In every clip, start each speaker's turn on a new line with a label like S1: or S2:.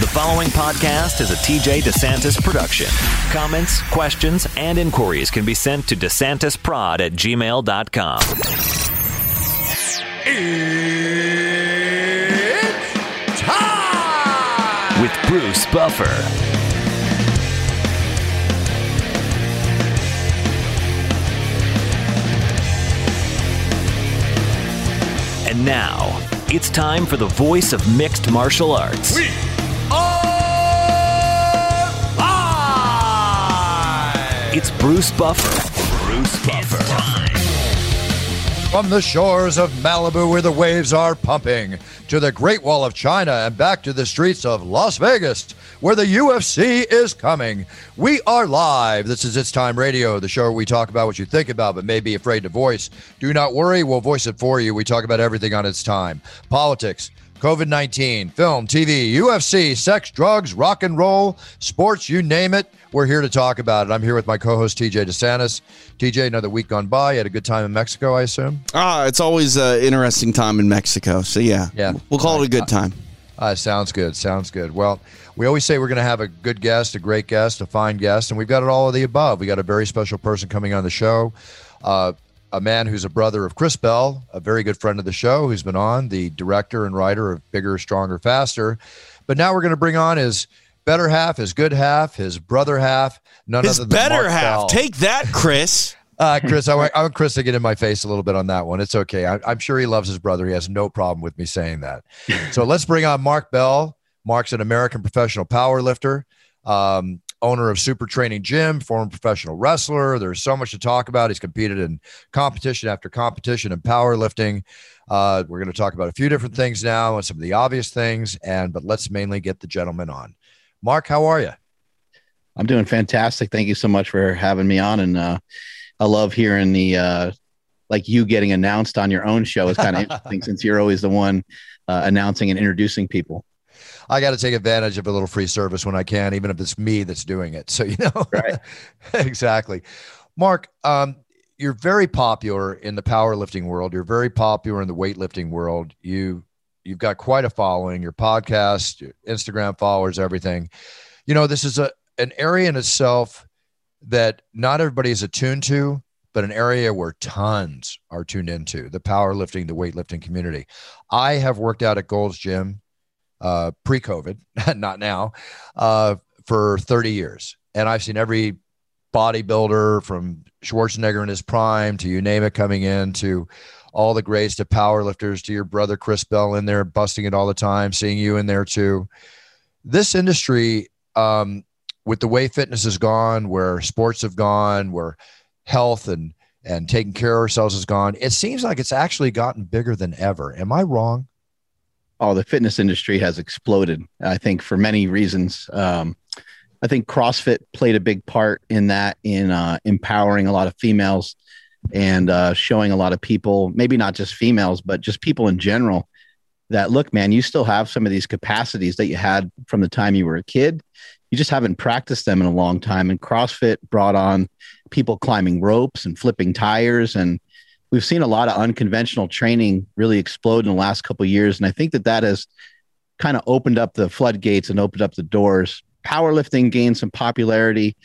S1: The following podcast is a TJ DeSantis production. Comments, questions, and inquiries can be sent to DeSantisProd at gmail.com.
S2: It's time!
S1: With Bruce Buffer. And now, it's time for the voice of mixed martial arts.
S2: We
S1: It's Bruce Buffer. Bruce Buffer.
S3: From the shores of Malibu, where the waves are pumping, to the Great Wall of China and back to the streets of Las Vegas, where the UFC is coming. We are live. This is It's Time Radio, the show where we talk about what you think about but may be afraid to voice. Do not worry, we'll voice it for you. We talk about everything on its time politics, COVID 19, film, TV, UFC, sex, drugs, rock and roll, sports, you name it. We're here to talk about it. I'm here with my co host, TJ DeSantis. TJ, another week gone by. You had a good time in Mexico, I assume?
S4: Ah, it's always an interesting time in Mexico. So, yeah,
S3: Yeah.
S4: we'll call it a good time.
S3: Uh, sounds good. Sounds good. Well, we always say we're going to have a good guest, a great guest, a fine guest, and we've got it all of the above. We got a very special person coming on the show, uh, a man who's a brother of Chris Bell, a very good friend of the show, who's been on, the director and writer of Bigger, Stronger, Faster. But now we're going to bring on his better half, his good half, his brother half, none
S4: His
S3: other than
S4: better
S3: Mark
S4: half.
S3: Bell.
S4: Take that, Chris.
S3: Uh, Chris, I want, I want Chris to get in my face a little bit on that one. It's okay. I, I'm sure he loves his brother. He has no problem with me saying that. So let's bring on Mark Bell. Mark's an American professional power lifter, um, owner of Super Training Gym, former professional wrestler. There's so much to talk about. He's competed in competition after competition in powerlifting. Uh, we're going to talk about a few different things now and some of the obvious things, and but let's mainly get the gentleman on. Mark, how are you?
S5: I'm doing fantastic. Thank you so much for having me on. And uh, I love hearing the uh, like you getting announced on your own show is kind of interesting since you're always the one uh, announcing and introducing people.
S3: I got to take advantage of a little free service when I can, even if it's me that's doing it. So, you know,
S5: Right.
S3: exactly. Mark, um, you're very popular in the powerlifting world. You're very popular in the weightlifting world. You, you've got quite a following, your podcast, your Instagram followers, everything. You know, this is a, an area in itself that not everybody is attuned to, but an area where tons are tuned into the powerlifting, the weightlifting community. I have worked out at Gold's Gym uh, pre COVID, not now, uh, for 30 years. And I've seen every bodybuilder from Schwarzenegger in his prime to you name it coming in to all the greats to powerlifters to your brother Chris Bell in there busting it all the time, seeing you in there too. This industry, um, with the way fitness has gone, where sports have gone, where health and and taking care of ourselves has gone, it seems like it's actually gotten bigger than ever. Am I wrong?
S5: Oh, the fitness industry has exploded. I think for many reasons. Um, I think CrossFit played a big part in that, in uh, empowering a lot of females and uh, showing a lot of people, maybe not just females, but just people in general, that look, man, you still have some of these capacities that you had from the time you were a kid. You just haven't practiced them in a long time. And CrossFit brought on people climbing ropes and flipping tires and we've seen a lot of unconventional training really explode in the last couple years. And i think that that has kind of opened up the floodgates and opened up the doors. Powerlifting gained some popularity.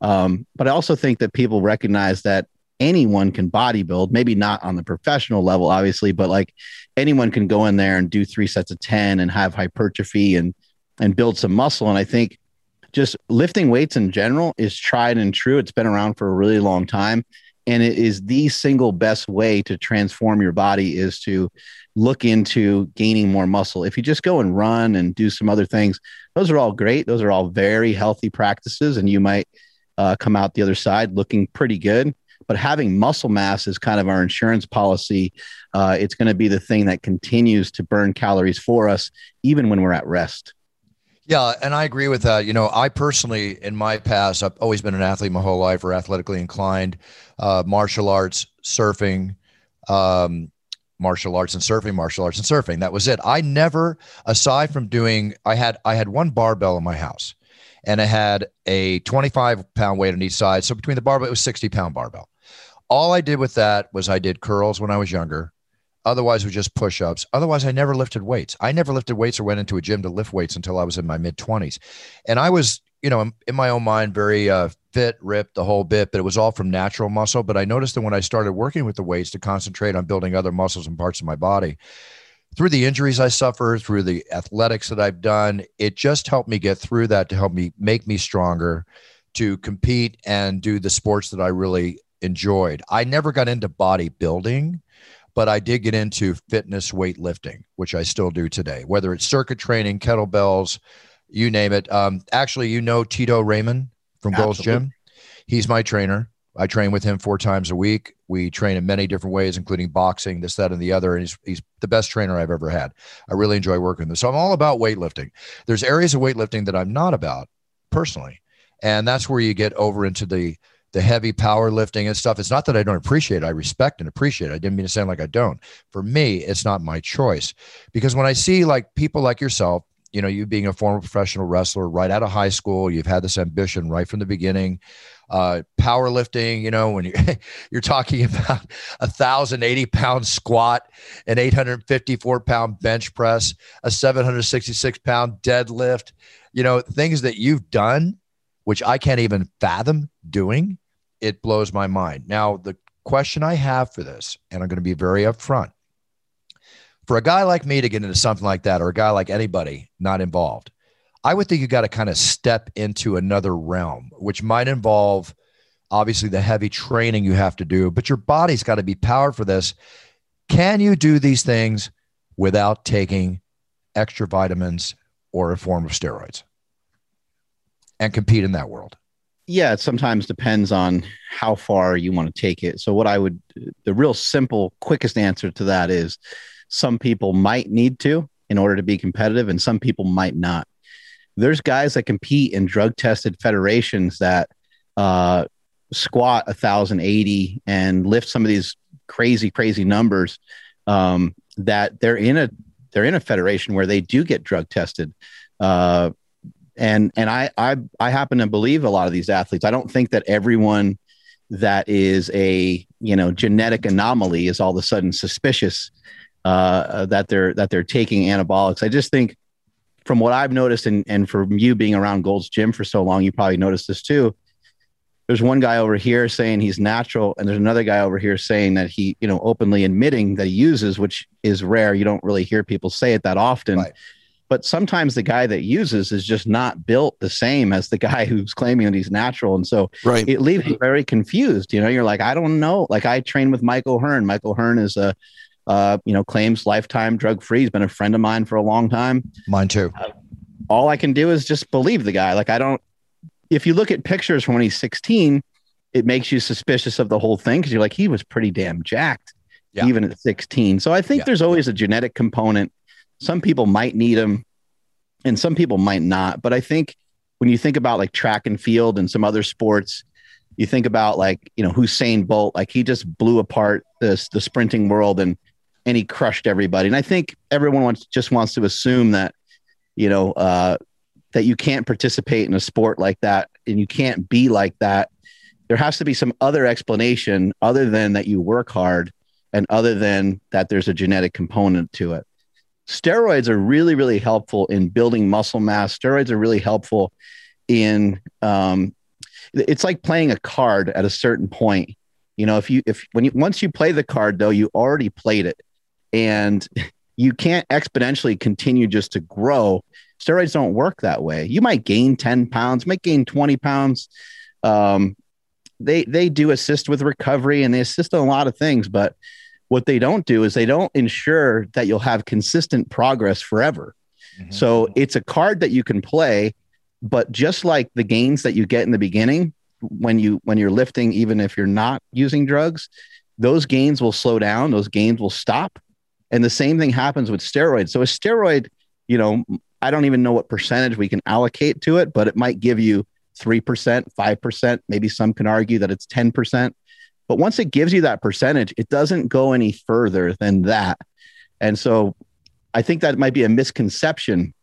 S5: Um, but i also think that people recognize that anyone can bodybuild maybe not on the professional level obviously but like anyone can go in there and do three sets of 10 and have hypertrophy and and build some muscle. And i think just lifting weights in general is tried and true. It's been around for a really long time and it is the single best way to transform your body is to look into gaining more muscle. If you just go and run and do some other things, those are all great. Those are all very healthy practices, and you might uh, come out the other side looking pretty good. But having muscle mass is kind of our insurance policy. Uh, it's going to be the thing that continues to burn calories for us, even when we're at rest.
S3: Yeah, and I agree with that. You know, I personally, in my past, I've always been an athlete my whole life or athletically inclined, uh, martial arts, surfing, um, martial arts and surfing, martial arts and surfing. That was it. I never, aside from doing, I had I had one barbell in my house, and I had a 25 pound weight on each side. So between the barbell, it was 60 pound barbell. All I did with that was I did curls when I was younger. Otherwise, it was just push ups. Otherwise, I never lifted weights. I never lifted weights or went into a gym to lift weights until I was in my mid 20s. And I was, you know, in my own mind, very uh, fit, ripped, the whole bit, but it was all from natural muscle. But I noticed that when I started working with the weights to concentrate on building other muscles and parts of my body, through the injuries I suffered, through the athletics that I've done, it just helped me get through that to help me make me stronger to compete and do the sports that I really enjoyed. I never got into bodybuilding but I did get into fitness weightlifting, which I still do today, whether it's circuit training, kettlebells, you name it. Um, actually, you know Tito Raymond from Gold's Gym. He's my trainer. I train with him four times a week. We train in many different ways, including boxing, this, that, and the other. And he's, he's the best trainer I've ever had. I really enjoy working with him. So I'm all about weightlifting. There's areas of weightlifting that I'm not about personally. And that's where you get over into the the heavy powerlifting and stuff. It's not that I don't appreciate it. I respect and appreciate it. I didn't mean to sound like I don't. For me, it's not my choice. Because when I see like people like yourself, you know, you being a former professional wrestler right out of high school, you've had this ambition right from the beginning. Uh, powerlifting, you know, when you, you're talking about a thousand eighty pound squat, an 854 pound bench press, a 766 pound deadlift, you know, things that you've done, which I can't even fathom doing it blows my mind. Now, the question I have for this, and I'm going to be very upfront for a guy like me to get into something like that, or a guy like anybody not involved, I would think you got to kind of step into another realm, which might involve obviously the heavy training you have to do, but your body's got to be powered for this. Can you do these things without taking extra vitamins or a form of steroids and compete in that world?
S5: yeah, it sometimes depends on how far you want to take it. So, what I would, the real simple, quickest answer to that is some people might need to in order to be competitive, and some people might not. There's guys that compete in drug tested federations that uh, squat 1,080 and lift some of these crazy, crazy numbers um, that they're in a they're in a federation where they do get drug tested. Uh, and and I, I I happen to believe a lot of these athletes. I don't think that everyone that is a you know genetic anomaly is all of a sudden suspicious uh, that they're that they're taking anabolics. I just think from what I've noticed, and and from you being around Gold's Gym for so long, you probably noticed this too. There's one guy over here saying he's natural, and there's another guy over here saying that he, you know, openly admitting that he uses, which is rare. You don't really hear people say it that often. Right but sometimes the guy that uses is just not built the same as the guy who's claiming that he's natural and so right. it leaves you very confused you know you're like i don't know like i train with michael hearn michael hearn is a uh, you know claims lifetime drug free he's been a friend of mine for a long time
S3: mine too
S5: uh, all i can do is just believe the guy like i don't if you look at pictures from when he's 16 it makes you suspicious of the whole thing because you're like he was pretty damn jacked yeah. even at 16 so i think yeah. there's always a genetic component some people might need them and some people might not. But I think when you think about like track and field and some other sports, you think about like, you know, Usain Bolt, like he just blew apart this the sprinting world and and he crushed everybody. And I think everyone wants just wants to assume that, you know, uh, that you can't participate in a sport like that and you can't be like that. There has to be some other explanation other than that you work hard and other than that there's a genetic component to it steroids are really really helpful in building muscle mass steroids are really helpful in um, it's like playing a card at a certain point you know if you if when you once you play the card though you already played it and you can't exponentially continue just to grow steroids don't work that way you might gain 10 pounds might gain 20 pounds um, they they do assist with recovery and they assist in a lot of things, but what they don't do is they don't ensure that you'll have consistent progress forever. Mm-hmm. So it's a card that you can play, but just like the gains that you get in the beginning when you when you're lifting even if you're not using drugs, those gains will slow down, those gains will stop. And the same thing happens with steroids. So a steroid, you know, I don't even know what percentage we can allocate to it, but it might give you 3%, 5%. Maybe some can argue that it's 10%. But once it gives you that percentage, it doesn't go any further than that. And so I think that might be a misconception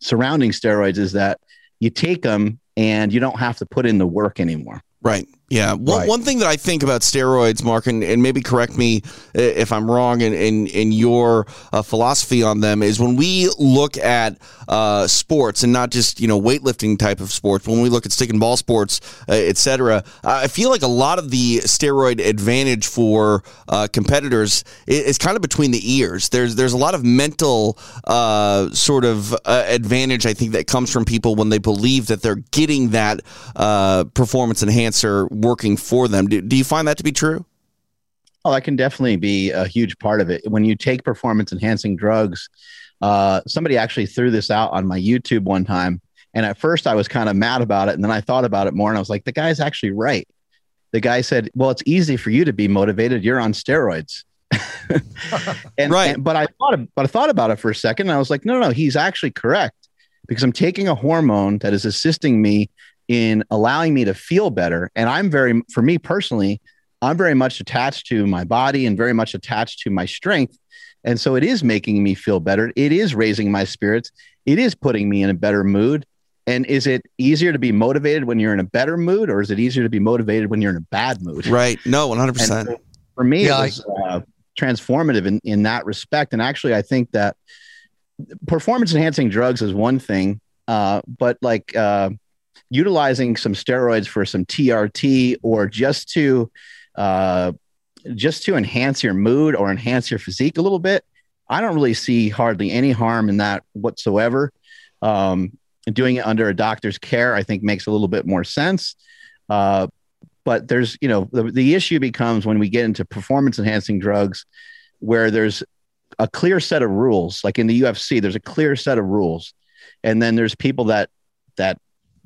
S5: surrounding steroids is that you take them and you don't have to put in the work anymore.
S4: Right. Yeah. One, right. one thing that I think about steroids, Mark, and, and maybe correct me if I'm wrong in, in, in your uh, philosophy on them, is when we look at uh, sports and not just, you know, weightlifting type of sports, when we look at stick and ball sports, uh, et cetera, I feel like a lot of the steroid advantage for uh, competitors is, kind of between the ears. There's, there's a lot of mental uh, sort of uh, advantage, I think, that comes from people when they believe that they're getting that performance enhancer working for them. Do, do you find that to be true?
S5: Oh, that can definitely be a huge part of it. When you take performance enhancing drugs, uh, somebody actually threw this out on my YouTube one time. And at first I was kind of mad about it. And then I thought about it more and I was like, the guy's actually right. The guy said, well, it's easy for you to be motivated. You're on steroids. and, right. And, but I thought, but I thought about it for a second and I was like, no, no, he's actually correct because I'm taking a hormone that is assisting me in allowing me to feel better. And I'm very, for me personally, I'm very much attached to my body and very much attached to my strength. And so it is making me feel better. It is raising my spirits. It is putting me in a better mood. And is it easier to be motivated when you're in a better mood, or is it easier to be motivated when you're in a bad mood?
S4: Right. No, 100%. So
S5: for me, yeah, it was uh, transformative in, in that respect. And actually, I think that performance enhancing drugs is one thing, uh, but like, uh, utilizing some steroids for some TRT or just to uh, just to enhance your mood or enhance your physique a little bit, I don't really see hardly any harm in that whatsoever. Um, doing it under a doctor's care, I think, makes a little bit more sense. Uh, but there's, you know, the, the issue becomes when we get into performance enhancing drugs where there's a clear set of rules. Like in the UFC, there's a clear set of rules. And then there's people that that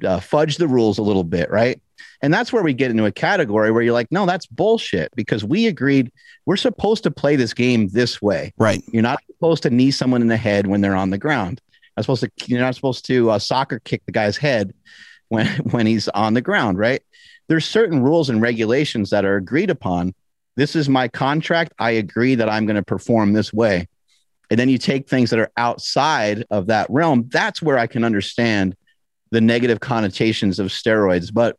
S5: uh, fudge the rules a little bit, right? And that's where we get into a category where you're like, no, that's bullshit because we agreed we're supposed to play this game this way.
S4: Right.
S5: You're not supposed to knee someone in the head when they're on the ground. You're supposed to. You're not supposed to uh, soccer kick the guy's head when when he's on the ground. Right. There's certain rules and regulations that are agreed upon. This is my contract. I agree that I'm going to perform this way. And then you take things that are outside of that realm. That's where I can understand the negative connotations of steroids, but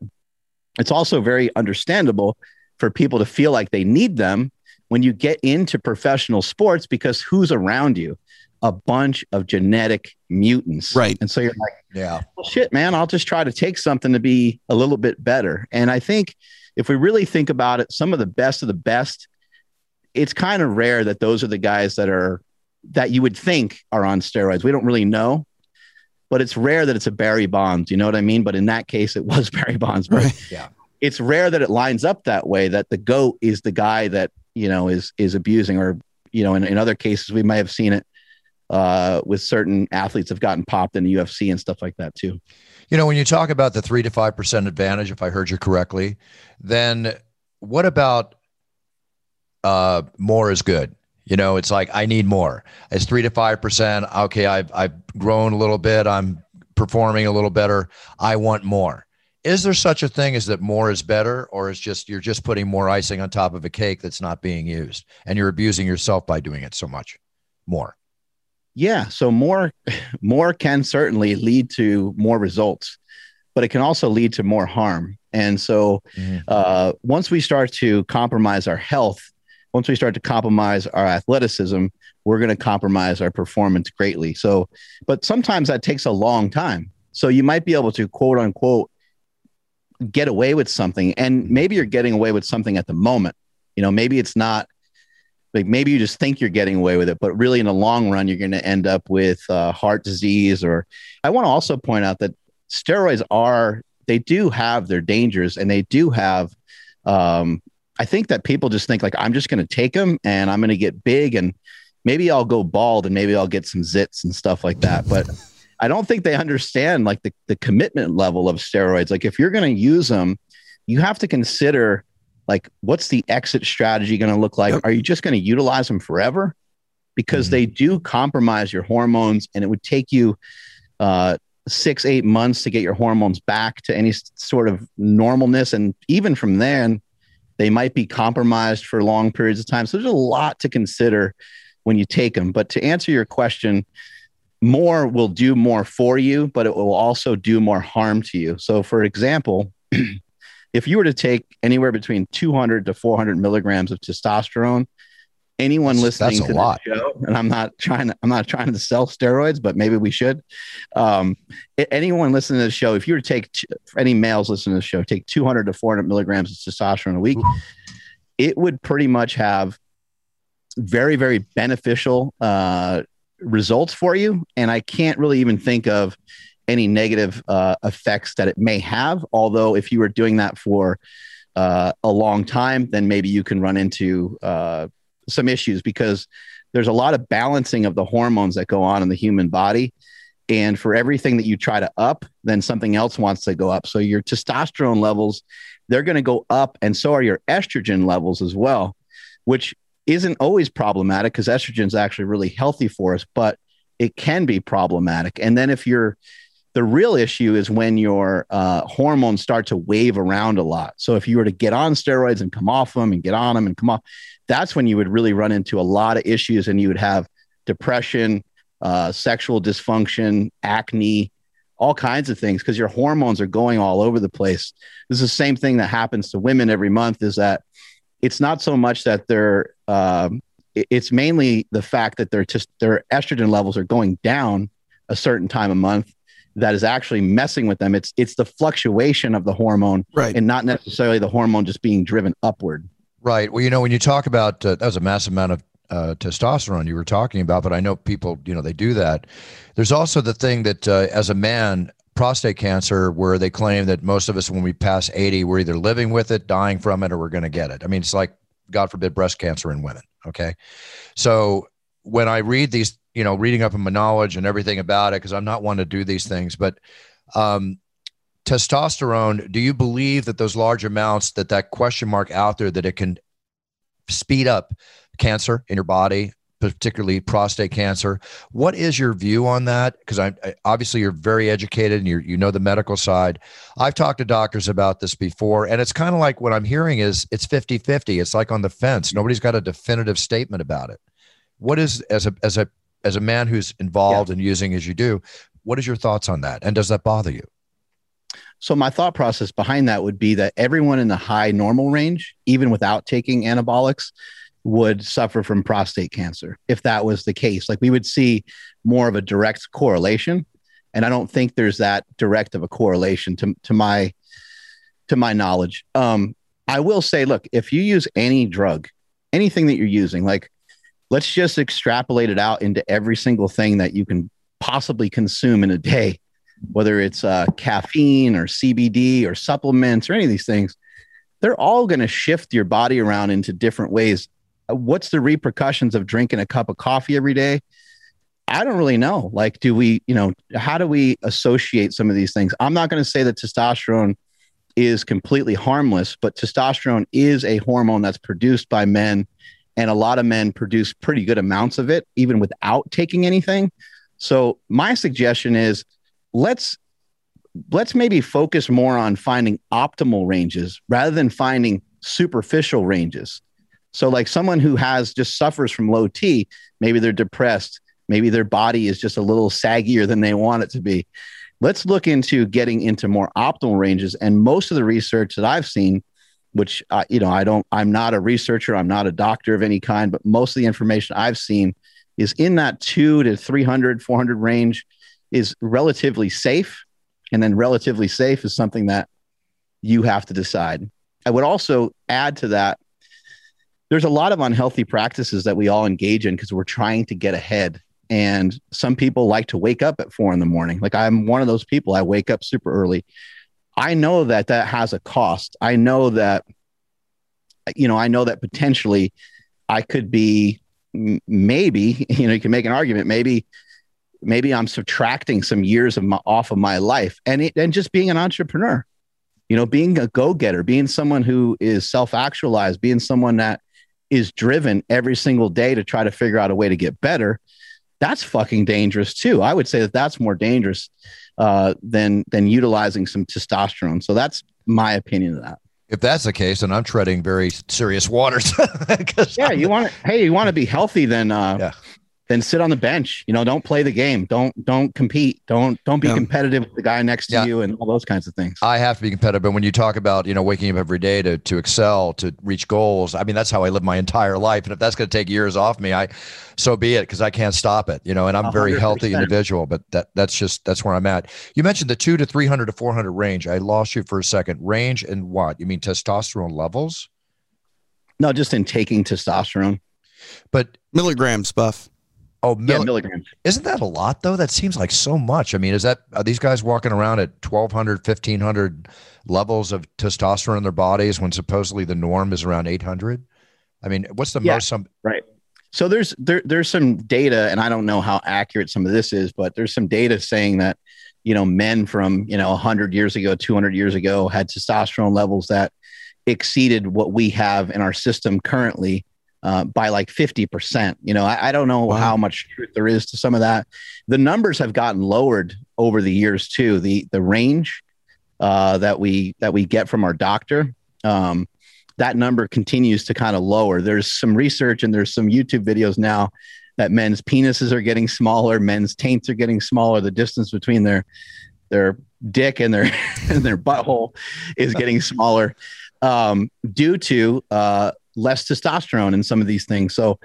S5: it's also very understandable for people to feel like they need them when you get into professional sports because who's around you? A bunch of genetic mutants.
S4: Right.
S5: And so you're like, yeah, well, shit, man, I'll just try to take something to be a little bit better. And I think if we really think about it, some of the best of the best, it's kind of rare that those are the guys that are that you would think are on steroids. We don't really know but it's rare that it's a Barry Bonds. You know what I mean? But in that case, it was Barry Bonds. But right. yeah, it's rare that it lines up that way. That the goat is the guy that you know is is abusing, or you know, in, in other cases, we might have seen it uh, with certain athletes have gotten popped in the UFC and stuff like that too.
S3: You know, when you talk about the three to five percent advantage, if I heard you correctly, then what about uh, more is good? You know, it's like I need more. It's three to five percent. Okay, I've I've grown a little bit. I'm performing a little better. I want more. Is there such a thing as that more is better, or is just you're just putting more icing on top of a cake that's not being used, and you're abusing yourself by doing it so much more?
S5: Yeah. So more more can certainly lead to more results, but it can also lead to more harm. And so mm-hmm. uh, once we start to compromise our health once we start to compromise our athleticism, we're going to compromise our performance greatly. So, but sometimes that takes a long time. So you might be able to quote unquote get away with something, and maybe you're getting away with something at the moment. You know, maybe it's not like maybe you just think you're getting away with it, but really in the long run, you're going to end up with uh, heart disease. Or I want to also point out that steroids are they do have their dangers and they do have um, I think that people just think like I'm just going to take them and I'm going to get big and maybe I'll go bald and maybe I'll get some zits and stuff like that. But I don't think they understand like the, the commitment level of steroids. Like if you're going to use them, you have to consider like what's the exit strategy going to look like? Are you just going to utilize them forever? Because mm-hmm. they do compromise your hormones and it would take you uh, six, eight months to get your hormones back to any sort of normalness. And even from then, they might be compromised for long periods of time. So there's a lot to consider when you take them. But to answer your question, more will do more for you, but it will also do more harm to you. So, for example, if you were to take anywhere between 200 to 400 milligrams of testosterone, anyone that's, listening that's to the show, and I'm not trying to, I'm not trying to sell steroids, but maybe we should. Um, anyone listening to the show, if you were to take any males listening to the show, take 200 to 400 milligrams of testosterone a week, it would pretty much have very, very beneficial uh, results for you. And I can't really even think of any negative uh, effects that it may have. Although, if you were doing that for uh, a long time, then maybe you can run into uh, some issues because there's a lot of balancing of the hormones that go on in the human body. And for everything that you try to up, then something else wants to go up. So your testosterone levels, they're going to go up, and so are your estrogen levels as well, which isn't always problematic because estrogen is actually really healthy for us, but it can be problematic. And then if you're the real issue is when your uh, hormones start to wave around a lot. So if you were to get on steroids and come off them and get on them and come off, that's when you would really run into a lot of issues and you would have depression, uh, sexual dysfunction, acne, all kinds of things because your hormones are going all over the place. This is the same thing that happens to women every month. Is that it's not so much that they're um, it's mainly the fact that their just their estrogen levels are going down a certain time of month that is actually messing with them. It's it's the fluctuation of the hormone,
S4: right,
S5: and not necessarily the hormone just being driven upward.
S3: Right. Well, you know, when you talk about uh, that was a massive amount of uh, testosterone you were talking about, but I know people, you know, they do that. There's also the thing that uh, as a man, prostate cancer, where they claim that most of us, when we pass 80, we're either living with it, dying from it, or we're going to get it. I mean, it's like, God forbid, breast cancer in women. Okay. So when I read these you know, reading up on my knowledge and everything about it because I'm not one to do these things. But um, testosterone, do you believe that those large amounts, that that question mark out there, that it can speed up cancer in your body, particularly prostate cancer? What is your view on that? Because I, I obviously you're very educated and you you know the medical side. I've talked to doctors about this before, and it's kind of like what I'm hearing is it's 50 50. It's like on the fence. Nobody's got a definitive statement about it. What is as a as a as a man who's involved yeah. in using as you do, what is your thoughts on that? And does that bother you?
S5: So my thought process behind that would be that everyone in the high normal range, even without taking anabolics, would suffer from prostate cancer if that was the case. Like we would see more of a direct correlation. And I don't think there's that direct of a correlation to, to my to my knowledge. Um, I will say, look, if you use any drug, anything that you're using, like let's just extrapolate it out into every single thing that you can possibly consume in a day, whether it's uh, caffeine or CBD or supplements or any of these things. They're all going to shift your body around into different ways. Uh, what's the repercussions of drinking a cup of coffee every day? I don't really know. Like, do we, you know, how do we associate some of these things? I'm not going to say that testosterone is completely harmless, but testosterone is a hormone that's produced by men and a lot of men produce pretty good amounts of it even without taking anything so my suggestion is let's let's maybe focus more on finding optimal ranges rather than finding superficial ranges. So like someone who has just suffers from low t maybe they're depressed maybe their body is just a little saggier than they want it to be. Let's look into getting into more optimal ranges. And most of the research that i've seen which uh, you know I don't I'm not a researcher I'm not a doctor of any kind but most of the information I've seen is in that 2 to 300 400 range is relatively safe. And then relatively safe is something that you have to decide. I would also add to that there's a lot of unhealthy practices that we all engage in because we're trying to get ahead. And some people like to wake up at 4 in the morning. Like I'm one of those people I wake up super early. I know that that has a cost. I know that, you know, I know that potentially I could be maybe, you know, you can make an argument, maybe, maybe I'm subtracting some years of my, off of my life and it, and just being an entrepreneur, you know, being a go getter, being someone who is self actualized, being someone that is driven every single day to try to figure out a way to get better. That's fucking dangerous too. I would say that that's more dangerous uh, than than utilizing some testosterone. So that's my opinion of that.
S3: If that's the case, then I'm treading very serious waters.
S5: yeah, I'm, you want to. Hey, you want to be healthy? Then uh, yeah then sit on the bench. You know, don't play the game. Don't don't compete. Don't don't be yeah. competitive with the guy next to yeah. you and all those kinds of things.
S3: I have to be competitive. But when you talk about you know waking up every day to to excel to reach goals, I mean that's how I live my entire life. And if that's going to take years off me, I so be it because I can't stop it. You know, and I'm a very healthy individual. But that that's just that's where I'm at. You mentioned the two to three hundred to four hundred range. I lost you for a second. Range and what? You mean testosterone levels?
S5: No, just in taking testosterone.
S3: But
S4: milligrams, buff.
S3: Oh, mil- yeah, milligrams. Isn't that a lot though? That seems like so much. I mean, is that are these guys walking around at 1200, 1500 levels of testosterone in their bodies when supposedly the norm is around 800? I mean, what's the yeah, most some
S5: Right. So there's there there's some data and I don't know how accurate some of this is, but there's some data saying that you know men from, you know, 100 years ago, 200 years ago had testosterone levels that exceeded what we have in our system currently uh, by like 50%. You know, I, I don't know wow. how much truth there is to some of that. The numbers have gotten lowered over the years too. The the range uh, that we that we get from our doctor, um, that number continues to kind of lower. There's some research and there's some YouTube videos now that men's penises are getting smaller, men's taints are getting smaller. The distance between their their dick and their and their butthole is getting smaller um, due to uh, less testosterone in some of these things. So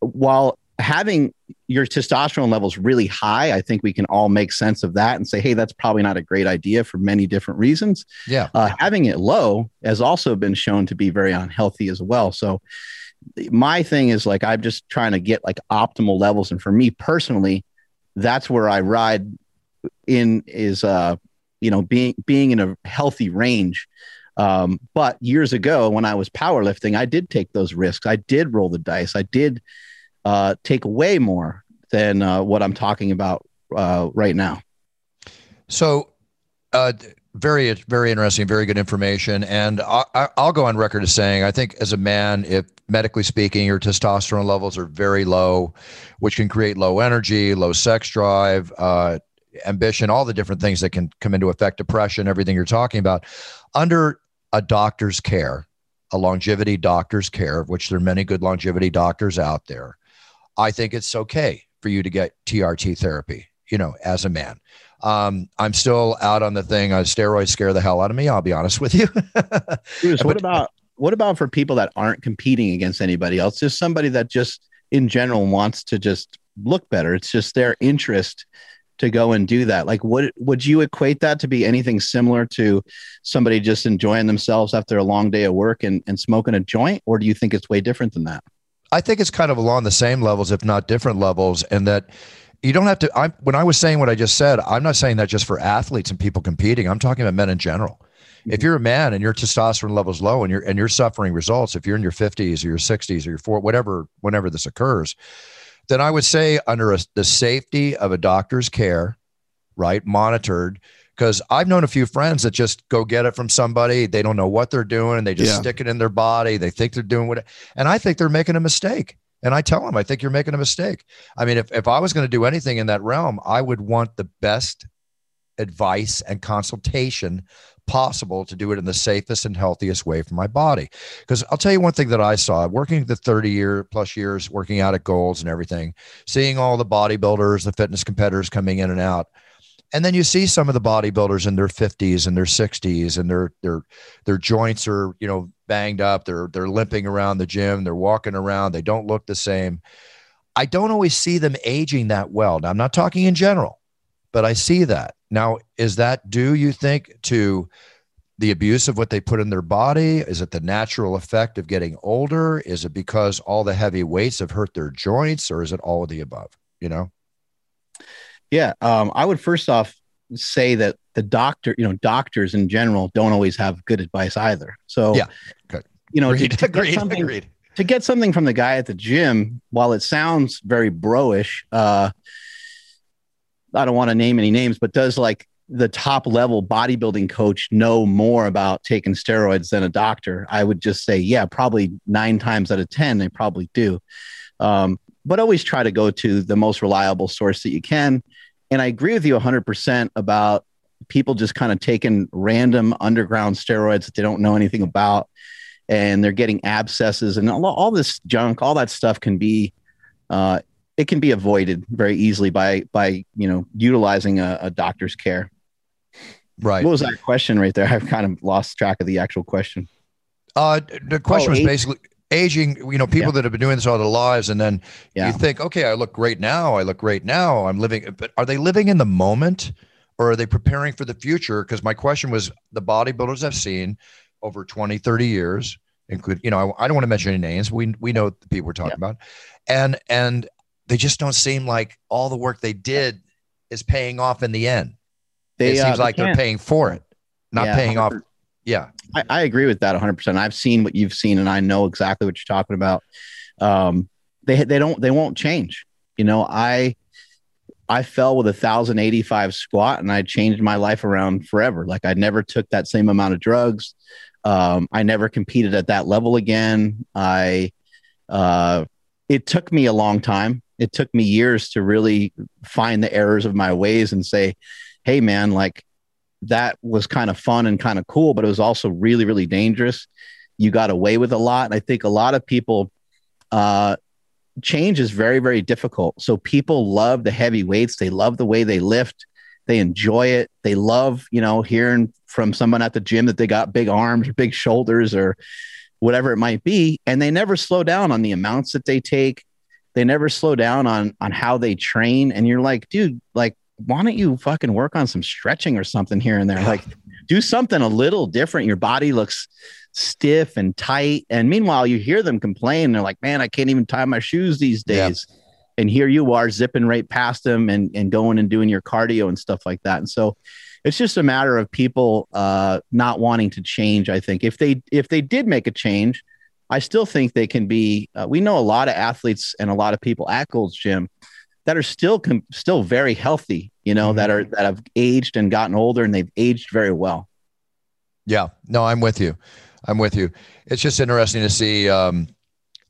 S5: while having your testosterone levels really high, I think we can all make sense of that and say, hey, that's probably not a great idea for many different reasons.
S3: Yeah.
S5: Uh, having it low has also been shown to be very unhealthy as well. So my thing is like, I'm just trying to get like optimal levels. And for me personally, that's where I ride in is, uh, you know, being, being in a healthy range um, but years ago, when I was powerlifting, I did take those risks. I did roll the dice. I did uh, take way more than uh, what I'm talking about uh, right now.
S3: So, uh, very, very interesting, very good information. And I, will go on record as saying, I think as a man, if medically speaking, your testosterone levels are very low, which can create low energy, low sex drive, uh, ambition, all the different things that can come into effect, depression, everything you're talking about. Under a doctor's care, a longevity doctor's care, of which there are many good longevity doctors out there, I think it's okay for you to get TRT therapy, you know, as a man. Um, I'm still out on the thing. Uh, steroids scare the hell out of me. I'll be honest with you.
S5: Bruce, what about what about for people that aren't competing against anybody else? Just somebody that just in general wants to just look better. It's just their interest to go and do that? Like would would you equate that to be anything similar to somebody just enjoying themselves after a long day of work and, and smoking a joint? Or do you think it's way different than that?
S3: I think it's kind of along the same levels if not different levels and that you don't have to i when i was saying what i just said i'm not saying that just for athletes and people competing. I'm talking about men in general. If mm-hmm. you're a man and your testosterone level's low and you're and you're suffering results if you're in your 50s or your 60s or your 4 whatever whenever this occurs then I would say under a, the safety of a doctor's care, right, monitored. Because I've known a few friends that just go get it from somebody. They don't know what they're doing. And they just yeah. stick it in their body. They think they're doing what, and I think they're making a mistake. And I tell them, I think you're making a mistake. I mean, if, if I was going to do anything in that realm, I would want the best advice and consultation possible to do it in the safest and healthiest way for my body. Because I'll tell you one thing that I saw working the 30 year plus years, working out at Gold's and everything, seeing all the bodybuilders, the fitness competitors coming in and out. And then you see some of the bodybuilders in their 50s and their 60s and their their their joints are, you know, banged up. They're they're limping around the gym, they're walking around, they don't look the same. I don't always see them aging that well. Now I'm not talking in general, but I see that. Now, is that due, you think, to the abuse of what they put in their body? Is it the natural effect of getting older? Is it because all the heavy weights have hurt their joints, or is it all of the above? You know?
S5: Yeah. Um, I would first off say that the doctor, you know, doctors in general don't always have good advice either. So
S3: yeah, good.
S5: You know,
S3: agreed,
S5: to, to
S3: agreed,
S5: get something,
S3: agreed.
S5: to get something from the guy at the gym, while it sounds very broish, uh, I don't want to name any names, but does like the top level bodybuilding coach know more about taking steroids than a doctor? I would just say, yeah, probably nine times out of 10, they probably do. Um, but always try to go to the most reliable source that you can. And I agree with you 100% about people just kind of taking random underground steroids that they don't know anything about. And they're getting abscesses and all, all this junk, all that stuff can be uh, it can be avoided very easily by by you know utilizing a, a doctor's care.
S3: Right.
S5: What was that question right there? I've kind of lost track of the actual question.
S3: Uh, the question
S5: Oh,
S3: was
S5: age-
S3: basically aging. You know, people
S5: Yeah.
S3: that have been doing this all their lives, and then
S5: Yeah.
S3: you think, okay, I look great now. I look great now. I'm living, but are they living in the moment, or are they preparing for the future? Because my question was, the bodybuilders I've seen over 20, 30 years, include, you know, I, I don't want to mention any names. We we know the people we're talking about, and and they just don't seem like all the work they did is paying off in the end.
S5: They
S3: it
S5: uh,
S3: seems
S5: they
S3: like they're paying for it, not
S5: Yeah,
S3: paying off.
S5: 100%.
S3: Yeah.
S5: I, I agree with that 100%. I've seen what you've seen and I know exactly what you're talking about. Um, they, they don't, they won't change. You know, I, I fell with a 1085 squat and I changed my life around forever. Like I never took that same amount of drugs. Um, I never competed at that level again. I, uh, it took me a long time. It took me years to really find the errors of my ways and say, Hey man, like that was kind of fun and kind of cool, but it was also really, really dangerous. You got away with a lot. And I think a lot of people, uh, change is very, very difficult. So people love the heavy weights. They love the way they lift. They enjoy it. They love, you know, hearing from someone at the gym that they got big arms or big shoulders or whatever it might be. And they never slow down on the amounts that they take. They never slow down on on how they train. And you're like, dude, like, why don't you fucking work on some stretching or something here and there? Like, do something a little different. Your body looks stiff and tight. And meanwhile, you hear them complain. They're like, man, I can't even tie my shoes these
S3: Yeah.
S5: days. And here you are zipping right past them and, and going and doing your cardio and stuff like that. And so it's just a matter of people uh, not wanting to change. I think if they if they did make a change, I still think they can be. Uh, we know a lot of athletes and a lot of people at Gold's Gym that are still com- still very healthy. You know that are that have aged and gotten older and they've aged very well.
S3: Yeah, no, I'm with you. I'm with you. It's just interesting to see. Um,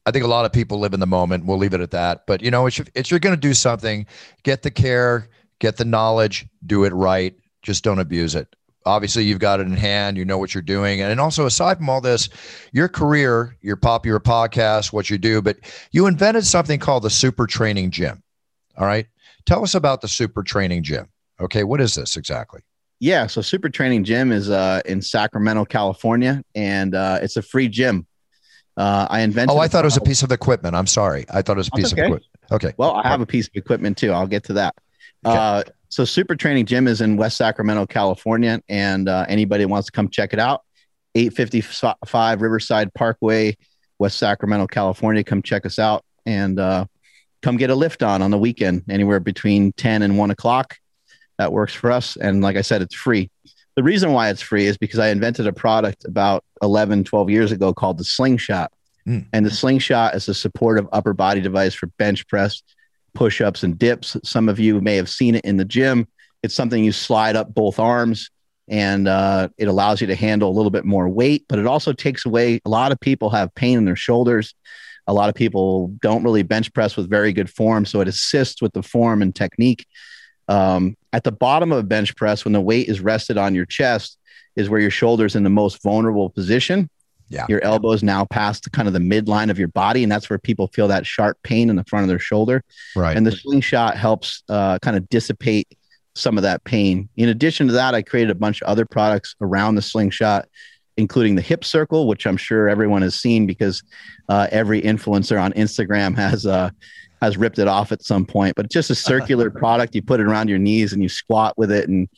S3: I think a lot of people live in the moment. We'll leave it at that. But you know, if, if you're going to do something, get the care, get the knowledge, do it right. Just don't abuse it. Obviously, you've got it in hand. You know what you're doing, and also aside from all this, your career, your popular podcast, what you do, but you invented something called the Super Training Gym. All right, tell us about the Super Training Gym. Okay, what is this exactly?
S5: Yeah, so Super Training Gym is uh, in Sacramento, California, and uh, it's a free gym. Uh, I invented.
S3: Oh, I thought it was a piece of equipment. I'm sorry. I thought it was a piece
S5: okay.
S3: of equipment. Okay.
S5: Well, I have a piece of equipment too. I'll get to that.
S3: Okay.
S5: Uh, so Super Training Gym is in West Sacramento, California, and uh, anybody wants to come check it out, 855 Riverside Parkway, West Sacramento, California. Come check us out and uh, come get a lift on on the weekend, anywhere between 10 and 1 o'clock. That works for us. And like I said, it's free. The reason why it's free is because I invented a product about 11, 12 years ago called the Slingshot.
S3: Mm.
S5: And the Slingshot is a supportive upper body device for bench press, push ups, and dips. Some of you may have seen it in the gym. It's something you slide up both arms and uh, it allows you to handle a little bit more weight, but it also takes away a lot of people have pain in their shoulders. A lot of people don't really bench press with very good form. So it assists with the form and technique. Um, at the bottom of a bench press, when the weight is rested on your chest, is where your shoulder's in the most vulnerable position.
S3: Yeah.
S5: Your elbows now past kind of the midline of your body, and that's where people feel that sharp pain in the front of their shoulder.
S3: Right.
S5: And the slingshot helps uh, kind of dissipate some of that pain. In addition to that, I created a bunch of other products around the slingshot, including the hip circle, which I'm sure everyone has seen because uh, every influencer on Instagram has uh, has ripped it off at some point. But it's just a circular product. You put it around your knees and you squat with it, and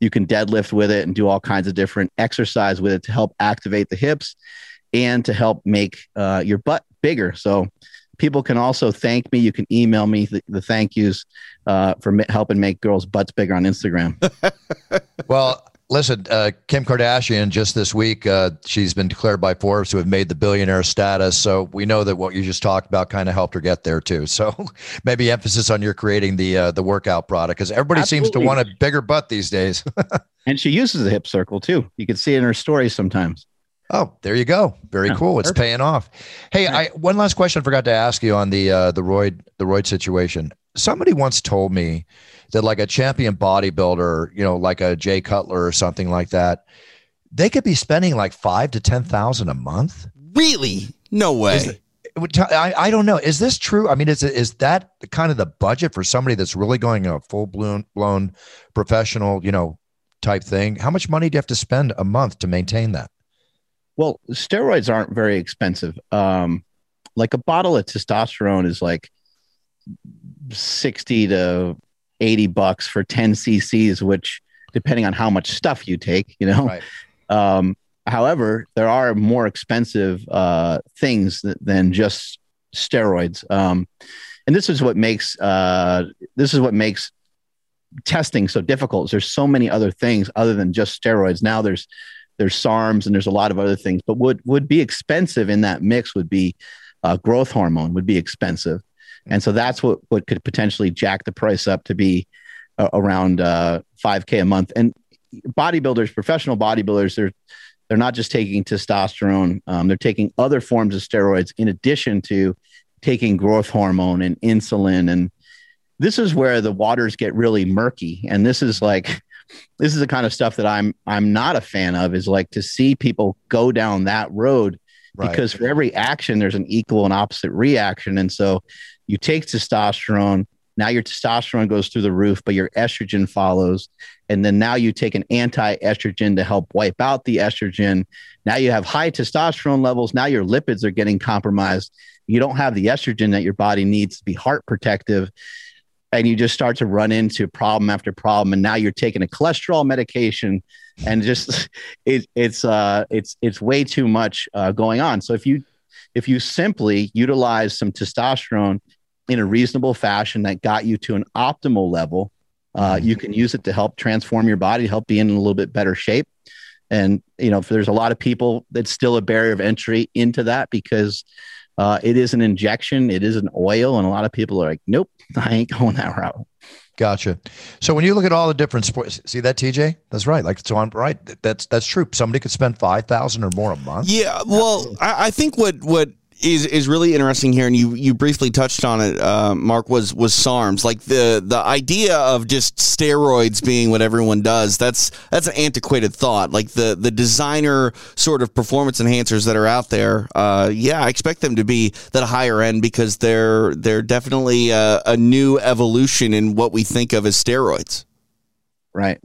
S5: you can deadlift with it and do all kinds of different exercise with it to help activate the hips and to help make uh, your butt bigger. So people can also thank me. You can email me the, the thank yous uh, for m- helping make girls' butts bigger on Instagram.
S3: well, listen, uh, Kim Kardashian just this week, uh, she's been declared by Forbes to have made the billionaire status. So we know that what you just talked about kind of helped her get there too. So maybe emphasis on your creating the uh, the workout product because everybody Absolutely. seems to want a bigger butt these days.
S5: and she uses the hip circle too. You can see in her stories sometimes.
S3: Oh, there you go. Very yeah, cool. It's perfect. paying off. Hey, I one last question I forgot to ask you on the uh, the roid the roid situation. Somebody once told me that like a champion bodybuilder, you know, like a Jay Cutler or something like that, they could be spending like five to ten thousand a month.
S4: Really? No way.
S3: Is, I, I don't know. Is this true? I mean, is is that kind of the budget for somebody that's really going a full blown blown professional, you know, type thing? How much money do you have to spend a month to maintain that?
S5: Well, steroids aren't very expensive. Um, like a bottle of testosterone is like 60 to 80 bucks for 10 cc's, which depending on how much stuff you take, you know. Right. Um, however, there are more expensive uh, things th- than just steroids. Um, and this is what makes uh, this is what makes testing so difficult. There's so many other things other than just steroids. Now there's there's SARMs and there's a lot of other things. But what would be expensive in that mix would be uh, growth hormone would be expensive, and so that's what what could potentially jack the price up to be uh, around uh, five k a month. And bodybuilders, professional bodybuilders, they're they're not just taking testosterone; um, they're taking other forms of steroids in addition to taking growth hormone and insulin and this is where the waters get really murky and this is like this is the kind of stuff that I'm I'm not a fan of is like to see people go down that road right. because for every action there's an equal and opposite reaction and so you take testosterone now your testosterone goes through the roof but your estrogen follows. And then now you take an anti-estrogen to help wipe out the estrogen. Now you have high testosterone levels. Now your lipids are getting compromised. You don't have the estrogen that your body needs to be heart protective. And you just start to run into problem after problem. And now you're taking a cholesterol medication and just it, it's uh it's it's way too much uh, going on. So if you if you simply utilize some testosterone in a reasonable fashion that got you to an optimal level uh, mm-hmm. you can use it to help transform your body help be in a little bit better shape and you know there's a lot of people that's still a barrier of entry into that because uh, it is an injection, it is an oil, and a lot of people are like, nope, I ain't going that route.
S3: Gotcha. So when you look at all the different sports, see that TJ? That's right. Like so, I'm right. That's that's true. Somebody could spend five thousand or more a month.
S4: Yeah. Well, I, I think what what is is really interesting here, and you you briefly touched on it, uh, Mark. Was was SARMs like the the idea of just steroids being what everyone does? That's that's an antiquated thought. Like the the designer sort of performance enhancers that are out there. Uh, yeah, I expect them to be that higher end because they're they're definitely a, a new evolution in what we think of as steroids.
S5: Right.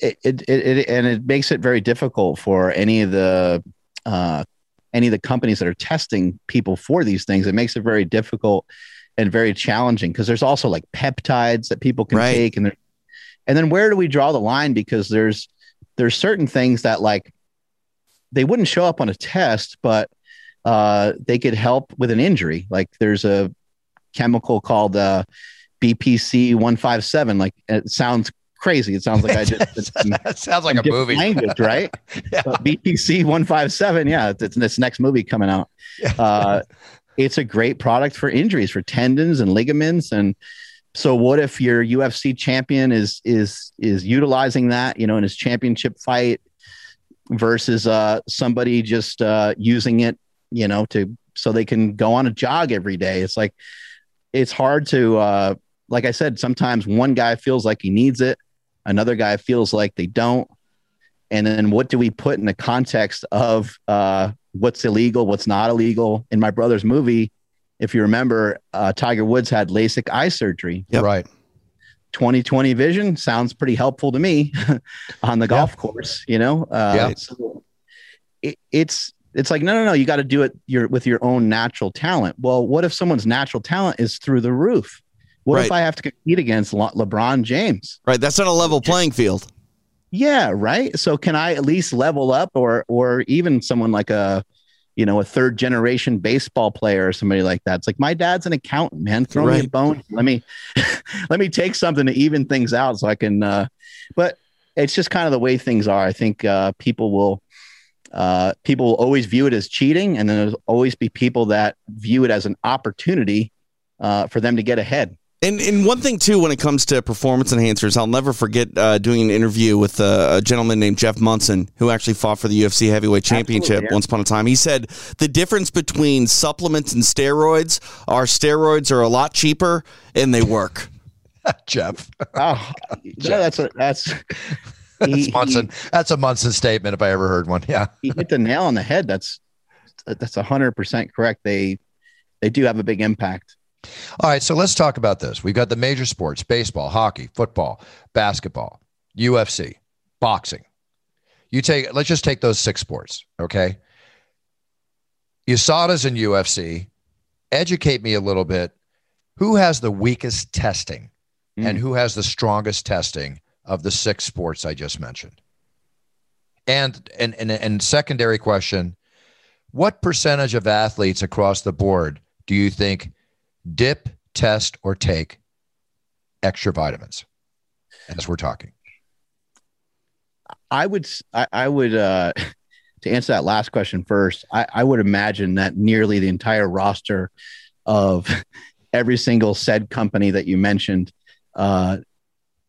S5: It, it, it, and it makes it very difficult for any of the uh, any of the companies that are testing people for these things, it makes it very difficult and very challenging because there's also like peptides that people can right. take and there, and then where do we draw the line because there's there's certain things that like they wouldn't show up on a test but uh, they could help with an injury like there's a chemical called uh, bpc 157 like it sounds crazy. It sounds like I just
S3: that sounds like a movie
S5: language, right? yeah. BPC one five seven. Yeah, it's this next movie coming out. Uh, it's a great product for injuries, for tendons and ligaments, and so what if your UFC champion is is is utilizing that, you know, in his championship fight versus uh, somebody just uh, using it, you know, to so they can go on a jog every day. It's like it's hard to uh, like I said, sometimes one guy feels like he needs it Another guy feels like they don't. And then what do we put in the context of uh, what's illegal, what's not illegal? In my brother's movie, if you remember, uh, Tiger Woods had LASIK eye surgery.
S3: Yep. Right.
S5: 2020 vision sounds pretty helpful to me on the golf course, you know? Uh, yeah. So it, it's, it's like, no, no, no, you got to do it your, with your own natural talent. Well, what if someone's natural talent is through the roof? What right. if I have to compete against Le- LeBron James?
S4: Right. That's not a level playing field.
S5: Yeah. Right. So can I at least level up or, or even someone like a, you know, a third generation baseball player or somebody like that. It's like my dad's an accountant, man. Throw right. me a bone. Let me let me take something to even things out so I can uh but it's just kind of the way things are. I think uh people will uh people will always view it as cheating and then there'll always be people that view it as an opportunity uh for them to get ahead.
S4: And, and one thing too, when it comes to performance enhancers, I'll never forget uh, doing an interview with a, a, gentleman named Jeff Monson, who actually fought for the UFC Heavyweight Championship yeah. once upon a time. He said the difference between supplements and steroids are steroids are a lot cheaper and they work.
S3: Jeff.
S5: Oh, yeah, that's a, that's.
S3: He, that's Monson. He, that's a Monson statement if I ever heard one. Yeah,
S5: he hit the nail on the head. That's that's hundred percent correct. They they do have a big impact.
S3: All right, so let's talk about this. We've got the major sports baseball, hockey, football, basketball, UFC, boxing. You take, let's just take those six sports, okay? USADA's in UFC. Educate me a little bit. Who has the weakest testing mm. and who has the strongest testing of the six sports I just mentioned? And, and, and, and secondary question what percentage of athletes across the board do you think dip, test, or take extra vitamins as we're talking?
S5: I would, I, I would, uh, to answer that last question first, I, I would imagine that nearly the entire roster of every single said company that you mentioned uh,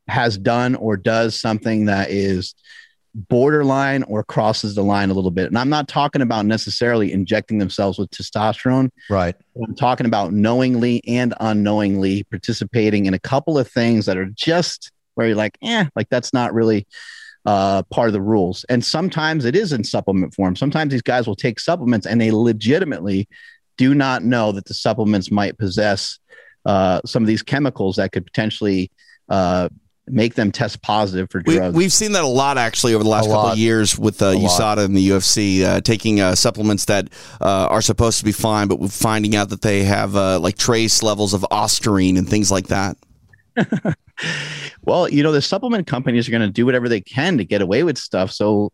S5: has done or does something that is borderline or crosses the line a little bit. And I'm not talking about necessarily injecting themselves with testosterone.
S3: Right.
S5: I'm talking about knowingly and unknowingly participating in a couple of things that are just where you're like, eh, like that's not really uh, part of the rules. And sometimes it is in supplement form. Sometimes these guys will take supplements and they legitimately do not know that the supplements might possess uh, some of these chemicals that could potentially uh, make them test positive for drugs.
S4: We, have seen that a lot actually over the last couple of years with uh, USADA and the UFC uh, taking uh, supplements that uh, are supposed to be fine, but finding out that they have uh, like trace levels of ostarine and things like that.
S5: well, you know, the supplement companies are going to do whatever they can to get away with stuff. So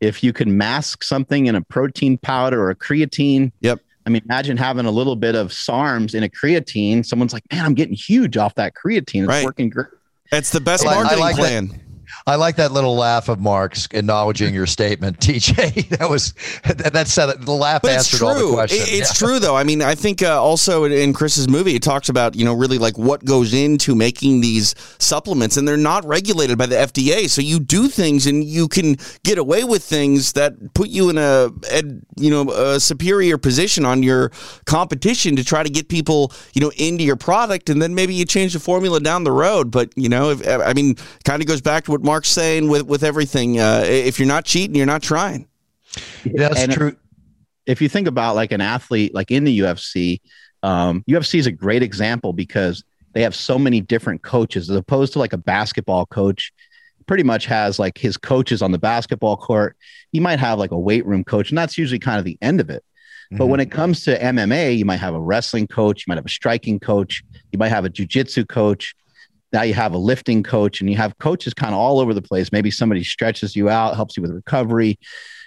S5: if you can mask something in a protein powder or a creatine,
S4: yep.
S5: I mean, imagine having a little bit of SARMs in a creatine. Someone's like, man, I'm getting huge off that creatine. It's right. working great.
S4: It's the best marketing like plan.
S3: That. I like that little laugh of Mark's acknowledging your statement, TJ. That was that said the laugh but answered all the questions.
S4: it's yeah. true though. I mean, I think uh, also in Chris's movie, it talks about you know really like what goes into making these supplements, and they're not regulated by the FDA. So you do things, and you can get away with things that put you in a, a you know a superior position on your competition to try to get people you know into your product, and then maybe you change the formula down the road. But you know, if, I mean, kind of goes back to what Mark's saying with with everything. Uh, if you're not cheating, you're not trying.
S3: That's and true.
S5: If you think about like an athlete, like in the UFC, um, UFC is a great example because they have so many different coaches as opposed to like a basketball coach pretty much has like his coaches on the basketball court. He might have like a weight room coach, and that's usually kind of the end of it. Mm-hmm. But when it comes to MMA, you might have a wrestling coach, you might have a striking coach, you might have a jujitsu coach, now you have a lifting coach and you have coaches kind of all over the place. Maybe somebody stretches you out, helps you with recovery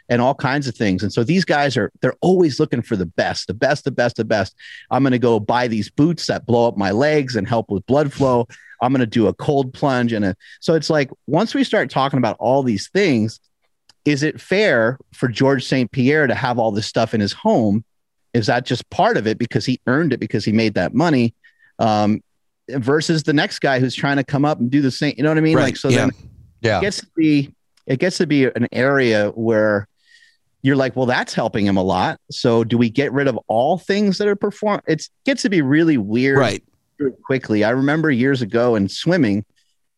S5: and all kinds of things. And so these guys are they're always looking for the best, the best, the best, the best. I'm going to go buy these boots that blow up my legs and help with blood flow. I'm going to do a cold plunge and a so it's like once we start talking about all these things, is it fair for George St. Pierre to have all this stuff in his home? Is that just part of it because he earned it because he made that money? Um, versus the next guy who's trying to come up and do the same. You know what I mean?
S4: Right.
S5: Like so,
S4: yeah.
S5: then yeah, it gets to be it gets to be an area where you're like, well, that's helping him a lot. So do we get rid of all things that are perform? It gets to be really weird,
S4: right?
S5: Quickly, I remember years ago in swimming,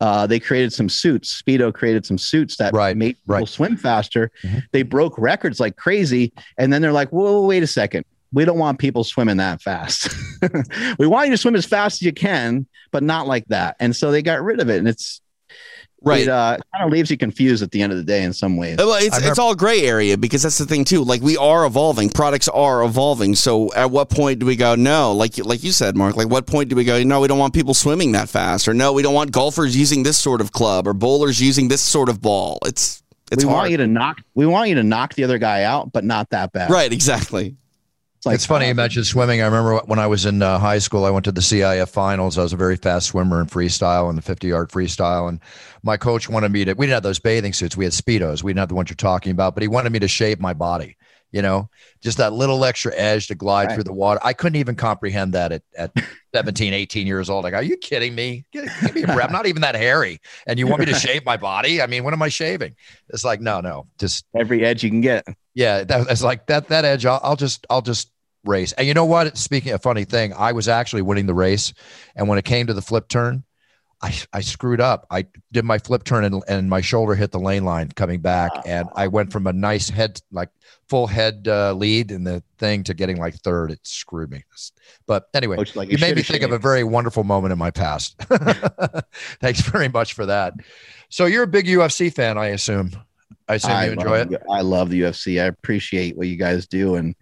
S5: uh, they created some suits. Speedo created some suits that
S3: right,
S5: made people
S3: right.
S5: swim faster. Mm-hmm. They broke records like crazy, and then they're like, "Whoa, wait a second we don't want people swimming that fast. we want you to swim as fast as you can, but not like that. And so they got rid of it. And it's
S4: right.
S5: It uh, kind of leaves you confused at the end of the day in some ways.
S4: Well, it's, it's all gray area because that's the thing too. Like we are evolving, products are evolving. So at what point do we go no? Like like you said, Mark. Like what point do we go no? We don't want people swimming that fast, or no, we don't want golfers using this sort of club, or bowlers using this sort of ball. It's It's
S5: we
S4: hard.
S5: want you to knock. We want you to knock the other guy out, but not that bad.
S4: right, exactly.
S5: It's, like,
S3: it's funny you
S5: uh,
S3: mentioned swimming. I remember when I was in uh, high school, I went to the CIF finals. I was a very fast swimmer in freestyle and the 50 yard freestyle. And my coach wanted me to, we didn't have those bathing suits. We had Speedos. We didn't have the ones you're talking about, but he wanted me to shave my body, you know, just that little extra edge to glide
S5: Right.
S3: through the water. I couldn't even comprehend that at, at 17, 18 years old. Like, are you kidding me? Give, give me a break. I'm not even that hairy. And you want me to shave my body? I mean, what am I shaving? It's like, no, no, just
S5: every edge you can get.
S3: Yeah, that, that's like that. That edge, I'll, I'll just, I'll just race. And you know what? Speaking of funny thing, I was actually winning the race, and when it came to the flip turn, I, I screwed up. I did my flip turn and, and my shoulder hit the lane line coming back, and I went from a nice head, like full head uh, lead in the thing, to getting like third. It screwed me. But anyway,
S5: Coach, like
S3: you made me think of a very wonderful moment in my past. Thanks very much for that. So you're a big UFC fan, I assume. I assume
S5: I
S3: you enjoy
S5: love,
S3: it.
S5: I love the UFC. I appreciate what you guys do, and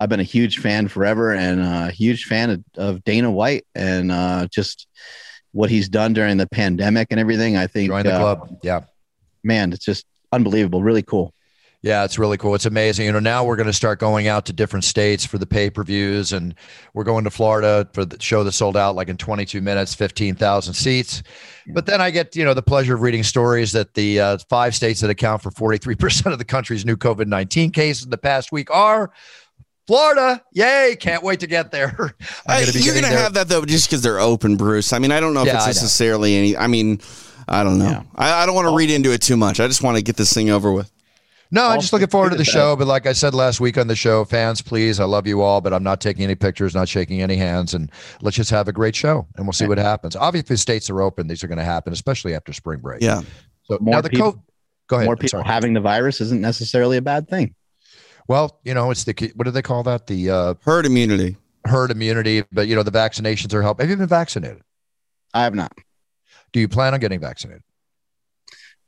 S5: I've been a huge fan forever, and a huge fan of, of Dana White, and uh, just what he's done during the pandemic and everything. I think,
S3: Join the
S5: uh,
S3: club. Yeah.
S5: man, it's just unbelievable, really cool.
S3: Yeah, it's really cool. It's amazing. You know, now we're going to start going out to different states for the pay per views, and we're going to Florida for the show that sold out like in 22 minutes, 15,000 seats. But then I get, you know, the pleasure of reading stories that the uh, five states that account for 43% of the country's new COVID 19 cases in the past week are Florida. Yay. Can't wait to get there. I'm gonna be
S4: you're gonna
S3: there.
S4: have that though, just because they're open, Bruce. I mean, I don't know if
S3: Yeah,
S4: it's
S3: I
S4: necessarily any. I mean, I don't know.
S5: Yeah.
S4: I, I don't want to read into it too much. I just want to get this thing over with.
S3: No, I'm just looking forward to the show. But like I said last week on the show, fans, please, I love you all, but I'm not taking any pictures, not shaking any hands, and let's just have a great show, and we'll see what happens. Obviously, states are open, these are going to happen, especially after spring break.
S4: Yeah.
S3: So
S5: More
S3: now the
S5: people-
S3: co- go ahead.
S5: More people having the virus isn't necessarily a bad thing.
S3: well, you know, it's the what do they call that? The uh,
S4: Herd immunity.
S3: herd immunity. But you know, the vaccinations are helping. Have you been vaccinated?
S5: I have not.
S3: Do you plan on getting vaccinated?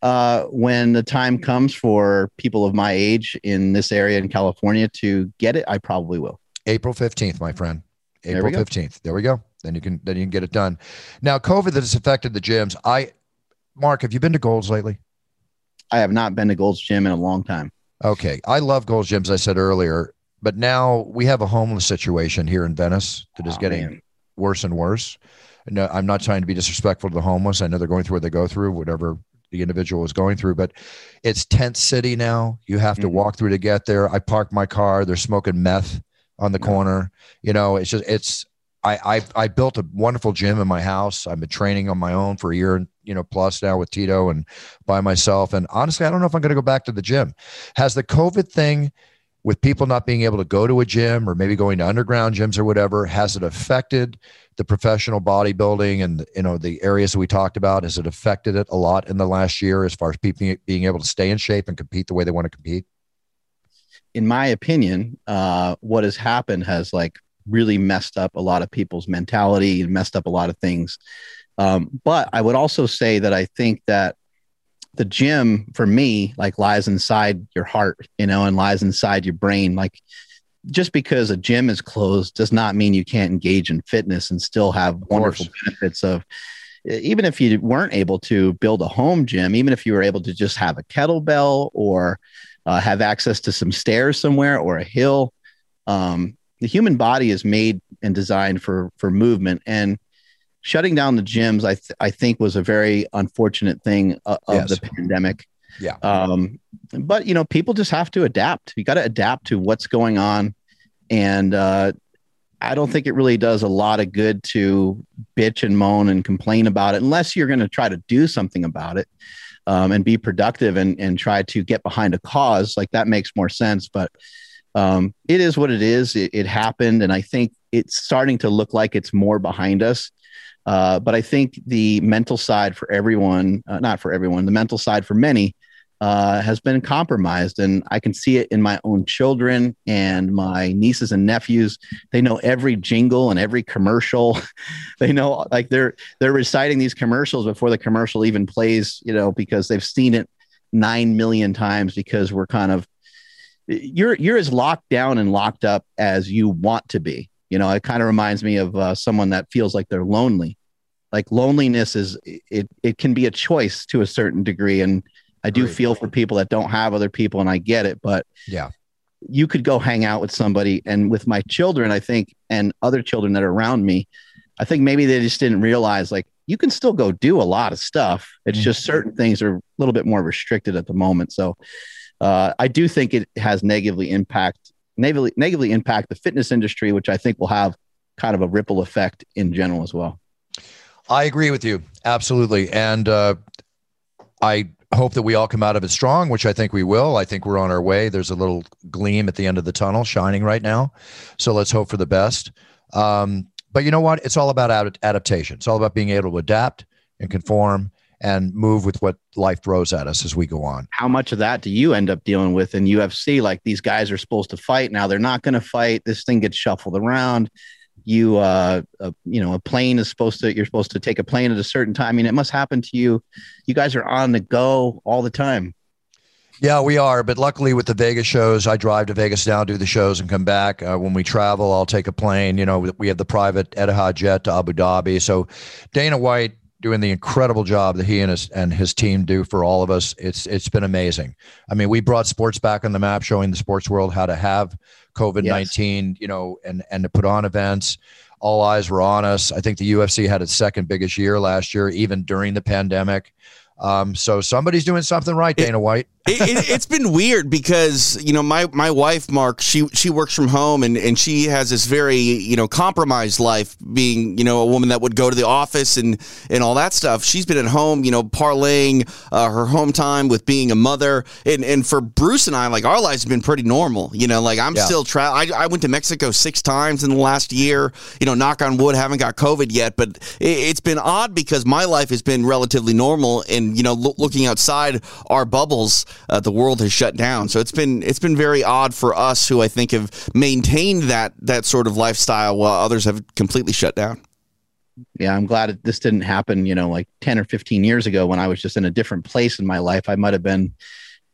S5: Uh, when the time comes for people of my age in this area in California to get it, I probably will.
S3: April 15th, my friend. April
S5: go.
S3: 15th. There we go. Then you can then you can get it done. Now, COVID that has affected the gyms. I Mark, have you been to Golds lately?
S5: I have not been to Gold's Gym in a long time.
S3: Okay. I love Gold's Gyms, I said earlier, but now we have a homeless situation here in Venice that is
S5: Oh,
S3: getting
S5: man.
S3: worse and worse. No, I'm not trying to be disrespectful to the homeless. I know they're going through what they go through, whatever the individual is going through, but it's tent city now. You have to
S5: Mhm.
S3: walk through to get there. I parked my car. They're smoking meth on the
S5: Yeah.
S3: corner. You know, it's just it's I I I built a wonderful gym in my house. I've been training on my own for a year and you know plus now with Tito and by myself. And honestly, I don't know if I'm going to go back to the gym. Has the COVID thing with people not being able to go to a gym or maybe going to underground gyms or whatever, has it affected the professional bodybuilding and you know the areas that we talked about? Has it affected it a lot in the last year as far as people being able to stay in shape and compete the way they want to compete?
S5: in my opinion, uh, what has happened has like really messed up a lot of people's mentality and messed up a lot of things. Um, but I would also say that I think that the gym for me like lies inside your heart, you know, and lies inside your brain. Like just because a gym is closed does not mean you can't engage in fitness and still have wonderful benefits of even if you weren't able to build a home gym, even if you were able to just have a kettlebell or uh, have access to some stairs somewhere or a hill. Um, the human body is made and designed for for movement, and shutting down the gyms, I th- I think, was a very unfortunate thing uh, of
S3: Yes.
S5: the pandemic.
S3: Yeah.
S5: Um, but you know, people just have to adapt. You got to adapt to what's going on, and uh, I don't think it really does a lot of good to bitch and moan and complain about it unless you're going to try to do something about it um, and be productive and, and try to get behind a cause. Like that makes more sense. But um, it is what it is. It, it happened. And I think it's starting to look like it's more behind us. Uh, but I think the mental side for everyone, uh, not for everyone, the mental side for many uh, has been compromised. And I can see it in my own children and my nieces and nephews. They know every jingle and every commercial. they know like they're they're reciting these commercials before the commercial even plays, you know, because they've seen it nine million times because we're kind of you're you're as locked down and locked up as you want to be. You know, it kind of reminds me of uh, someone that feels like they're lonely. Like loneliness is it it can be a choice to a certain degree, and I do feel for people that don't have other people, and I get it. But
S3: yeah,
S5: you could go hang out with somebody, and with my children, I think, and other children that are around me, I think maybe they just didn't realize like you can still go do a lot of stuff. It's mm-hmm. just certain things are a little bit more restricted at the moment. So uh, I do think it has negatively impact negatively negatively impact the fitness industry, which I think will have kind of a ripple effect in general as well.
S3: I agree with you absolutely, and uh, I hope that we all come out of it strong, which I think we will. I think we're on our way. There's a little gleam at the end of the tunnel shining right now, so let's hope for the best. Um, but you know what? It's all about ad- adaptation. It's all about being able to adapt and conform and move with what life throws at us as we go on.
S5: How much of that do you end up dealing with in UFC? Like these guys are supposed to fight now, they're not going to fight. This thing gets shuffled around. You, uh, you know, a plane is supposed to. You're supposed to take a plane at a certain time. I mean, it must happen to you. You guys are on the go all the time.
S3: Yeah, we are. But luckily, with the Vegas shows, I drive to Vegas now, do the shows, and come back. Uh, when we travel, I'll take a plane. You know, we have the private Etihad jet to Abu Dhabi. So Dana White doing the incredible job that he and his and his team do for all of us. It's it's been amazing. I mean, we brought sports back on the map, showing the sports world how to have COVID nineteen, yes. you know, and and to put on events. All eyes were on us. I think the UFC had its second biggest year last year, even during the pandemic. Um, so somebody's doing something right, Dana White.
S4: it, has it, been weird because you know my my wife Mark she she works from home and and she has this very you know compromised life being you know a woman that would go to the office and and all that stuff. She's been at home you know parlaying uh, her home time with being a mother and and for Bruce and I like our lives have been pretty normal. You know like I'm yeah. still tra- I, I went to Mexico six times in the last year. You know knock on wood haven't got COVID yet, but it, has been odd because my life has been relatively normal and you know lo- looking outside our bubbles uh, the world has shut down. So it's been it's been very odd for us who I think have maintained that that sort of lifestyle while others have completely shut down.
S5: Yeah, I'm glad this didn't happen. You know, like ten or fifteen years ago when I was just in a different place in my life, I might have been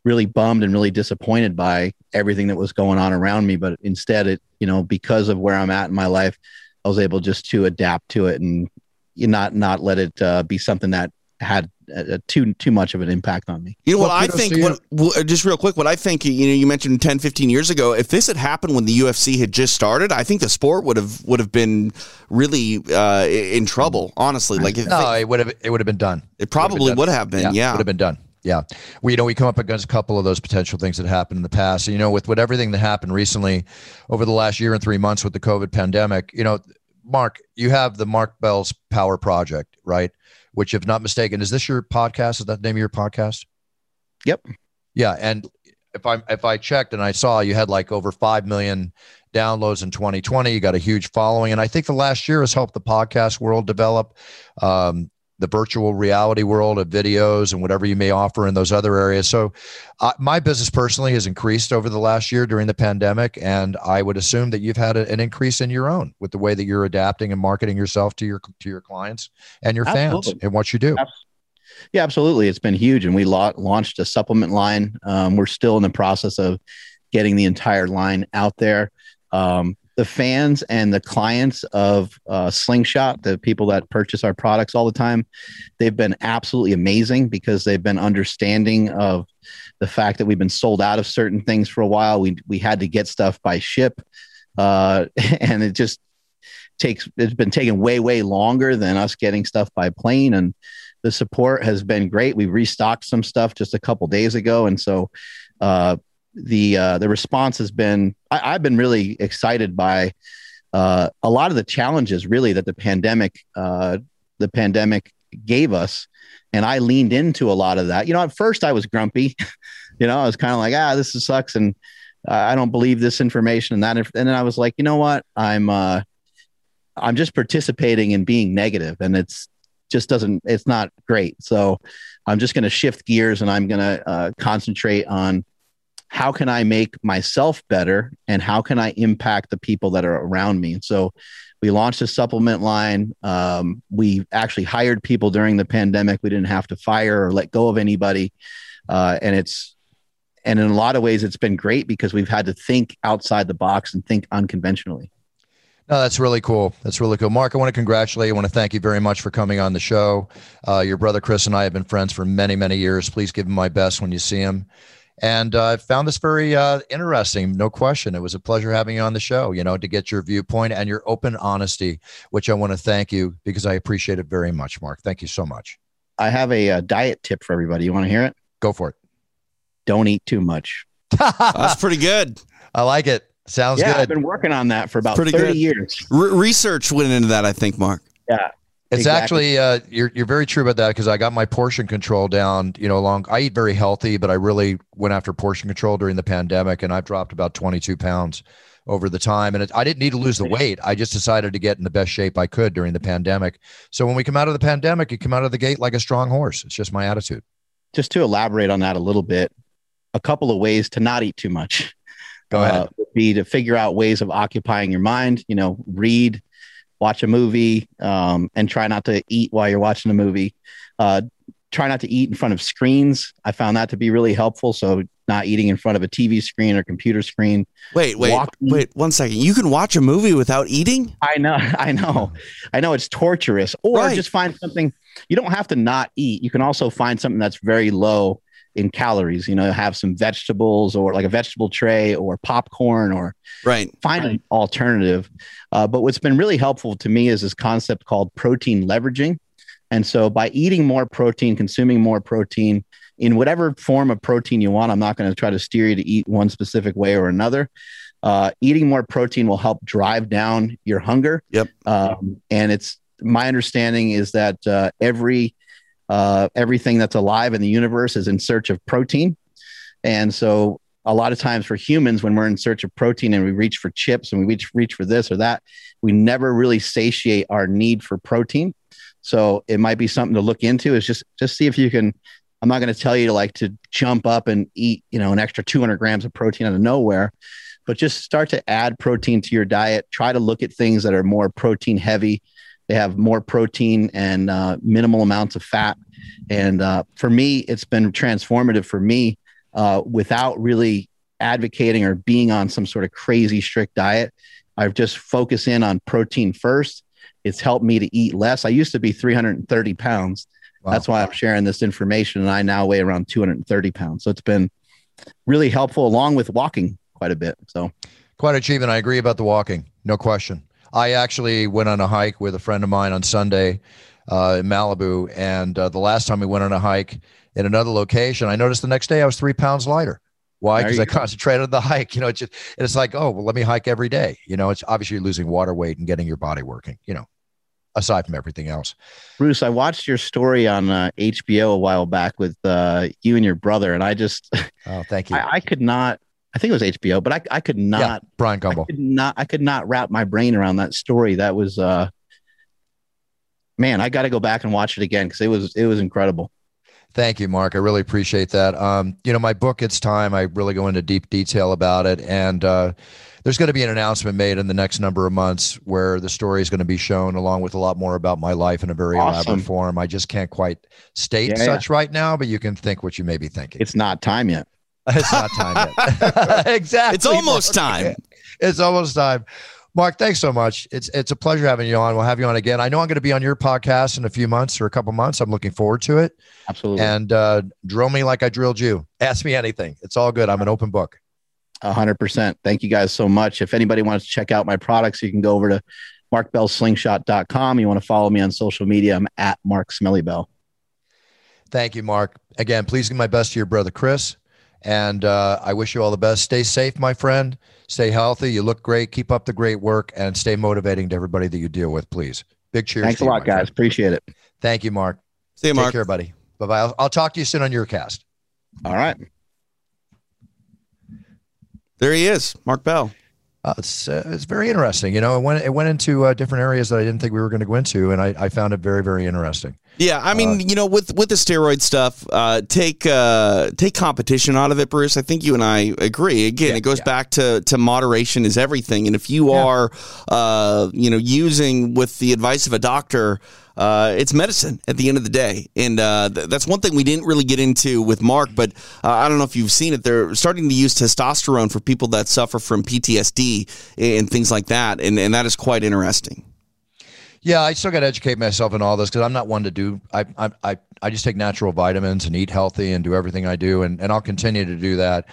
S5: really bummed and really disappointed by everything that was going on around me. But instead, it you know because of where I'm at in my life, I was able just to adapt to it and not not let it uh, be something that had uh, too too much of an impact on me.
S4: You know what well, I think what, just real quick what I think you know you mentioned 10 15 years ago if this had happened when the UFC had just started I think the sport would have would have been really uh, in trouble honestly. Like
S3: no it would have it would have been done.
S4: It probably would have been, yeah,
S3: would have been done. Yeah. We you know we come up against a couple of those potential things that happened in the past. And you know with with everything that happened recently over the last year and 3 months with the covid pandemic you know Mark you have the Mark Bell's power project right which, if not mistaken, is this your podcast? Is that the name of your podcast?
S5: Yep.
S3: Yeah, and if I if I checked and I saw you had like over five million downloads in 2020, you got a huge following, and I think the last year has helped the podcast world develop. Um, the virtual reality world of videos and whatever you may offer in those other areas. So, uh, my business personally has increased over the last year during the pandemic, and I would assume that you've had a, an increase in your own with the way that you're adapting and marketing yourself to your to your clients and your absolutely. fans and what you do.
S5: Yeah, absolutely. It's been huge, and we la- launched a supplement line. Um, we're still in the process of getting the entire line out there. Um, the fans and the clients of uh, Slingshot, the people that purchase our products all the time, they've been absolutely amazing because they've been understanding of the fact that we've been sold out of certain things for a while. We we had to get stuff by ship, uh, and it just takes. It's been taking way way longer than us getting stuff by plane, and the support has been great. We restocked some stuff just a couple days ago, and so uh, the uh, the response has been I, have been really excited by uh, a lot of the challenges really that the pandemic uh, the pandemic gave us and I leaned into a lot of that. You know, at first I was grumpy. you know, I was kind of like, ah, this sucks, and I don't believe this information and that. And then I was like, you know what? I'm uh, I'm just participating in being negative, and it's just doesn't. It's not great. So I'm just going to shift gears, and I'm going to uh, concentrate on how can I make myself better and how can I impact the people that are around me? So we launched a supplement line. Um, we actually hired people during the pandemic. We didn't have to fire or let go of anybody. Uh, and it's, and in a lot of ways, it's been great because we've had to think outside the box and think unconventionally.
S3: No, that's really cool. That's really cool. Mark, I want to congratulate you. I want to thank you very much for coming on the show. Uh, your brother Chris and I have been friends for many, many years. Please give him my best when you see him. And uh, I found this very uh, interesting, no question. It was a pleasure having you on the show, you know, to get your viewpoint and your open honesty, which I want to thank you because I appreciate it very much, Mark. Thank you so much.
S5: I have a, a diet tip for everybody. You want to hear it?
S3: Go for it.
S5: Don't eat too much.
S4: That's pretty good.
S3: I like it. Sounds
S5: yeah,
S3: good.
S5: I've been working on that for about
S4: Pretty
S5: 30
S4: good.
S5: years.
S4: Re- research went into that, I think, Mark.
S5: Yeah.
S3: It's
S5: Exactly.
S3: actually uh, you're you're very true about that because I got my portion control down. You know, along I eat very healthy, but I really went after portion control during the pandemic, and I've dropped about 22 pounds over the time. And it, I didn't need to lose the weight. I just decided to get in the best shape I could during the pandemic. So when we come out of the pandemic, you come out of the gate like a strong horse. It's just my attitude.
S5: Just to elaborate on that a little bit, a couple of ways to not eat too much.
S3: Go ahead.
S5: uh, would be to figure out ways of occupying your mind. You know, read, watch a movie, um, and try not to eat while you're watching a movie. Uh, try not to eat in front of screens. I found that to be really helpful. So not eating in front of a TV screen or computer screen.
S4: Wait, wait,
S5: Walking.
S4: wait. One second. You can watch a movie without eating?
S5: I know, I know, I know it's torturous. Or
S4: Right.
S5: just find something. You don't have to not eat. You can also find something that's very low in calories. You know, have some vegetables or like a vegetable tray or popcorn or
S4: Right.
S5: find an alternative. Uh, but what's been really helpful to me is this concept called protein leveraging. And so by eating more protein, consuming more protein in whatever form of protein you want, I'm not going to try to steer you to eat one specific way or another. Uh, eating more protein will help drive down your hunger.
S4: Yep.
S5: Um, and it's my understanding is that uh, every uh, everything that's alive in the universe is in search of protein. And so a lot of times for humans, when we're in search of protein and we reach for chips and we reach, reach for this or that, we never really satiate our need for protein. So it might be something to look into is just, just see if you can, I'm not going to tell you to like to jump up and eat, you know, an extra 200 grams of protein out of nowhere, but just start to add protein to your diet. Try to look at things that are more protein heavy. They have more protein and uh, minimal amounts of fat. And uh, for me, it's been transformative for me uh, without really advocating or being on some sort of crazy strict diet. I've just focused in on protein first. It's helped me to eat less. I used to be 330 pounds.
S3: Wow.
S5: That's why I'm sharing this information. And I now weigh around 230 pounds. So it's been really helpful along with walking quite a bit. So
S3: Quite an achievement. I agree about the walking, no question. I actually went on a hike with a friend of mine on Sunday uh, in Malibu, and uh, the last time we went on a hike in another location, I noticed the next day I was three pounds lighter. Why? Because I concentrated on the hike. You know, it's just it's like, oh, well, let me hike every day. You know, it's obviously you're losing water weight and getting your body working. You know, aside from everything else.
S5: Bruce, I watched your story on uh, HBO a while back with uh, you and your brother, and I just
S3: Oh, thank you.
S5: I, I could not. I think it was HBO, but I, I could
S3: yeah,
S5: not.
S3: Brian
S5: I could not. I could not wrap my brain around that story. That was, uh, man. I got to go back and watch it again because it was it was incredible.
S3: Thank you, Mark. I really appreciate that. Um, you know, my book, It's Time, I really go into deep detail about it. And uh, there's going to be an announcement made in the next number of months where the story is going to be shown along with a lot more about my life in a very
S5: Awesome.
S3: elaborate form. I just can't quite state
S5: Yeah,
S3: such right now, but you can think what you may be thinking.
S5: It's not time yet.
S3: It's not time yet. exactly.
S4: It's almost
S3: Mark.
S4: time.
S3: It's almost time. Mark, thanks so much. It's it's a pleasure having you on. We'll have you on again. I know I'm going to be on your podcast in a few months or a couple months. I'm looking forward to it.
S5: Absolutely,
S3: And uh, drill me like I drilled you. Ask me anything. It's all good. I'm an open book.
S5: a hundred percent. Thank you guys so much. If anybody wants to check out my products, you can go over to markbellslingshot.com. You want to follow me on social media? I'm at Mark Smellybell.
S3: Thank you, Mark. Again, please give my best to your brother Chris. And uh, I wish you all the best. Stay safe, my friend. Stay healthy. You look great. Keep up the great work and stay motivating to everybody that you deal with, please. Big cheers.
S5: Thanks
S3: to
S5: a
S3: you,
S5: lot, guys.
S3: friend.
S5: Appreciate it.
S3: Thank you, Mark.
S4: See you,
S3: Take
S4: Mark.
S3: care, buddy. Bye bye. I'll, I'll talk to you soon on your cast.
S5: All right.
S4: There he is, Mark Bell.
S3: Uh, it's uh, it's very interesting. You know, it went it went into uh, different areas that I didn't think we were going to go into, and I, I found it very very interesting.
S4: Yeah, I mean, you know, with with the steroid stuff, uh, take uh, take competition out of it, Bruce. I think you and I agree. Again,
S3: Yeah,
S4: it goes
S3: yeah.
S4: back to to moderation is everything. And if you
S3: Yeah.
S4: are, uh, you know, using with the advice of a doctor. Uh, it's medicine at the end of the day, and uh, th- that's one thing we didn't really get into with Mark. But uh, I don't know if you've seen it. They're starting to use testosterone for people that suffer from PTSD and things like that, and and that is quite interesting.
S3: Yeah, I still got to educate myself in all this because I'm not one to do. I, I I I just take natural vitamins and eat healthy and do everything I do, and and I'll continue to do that.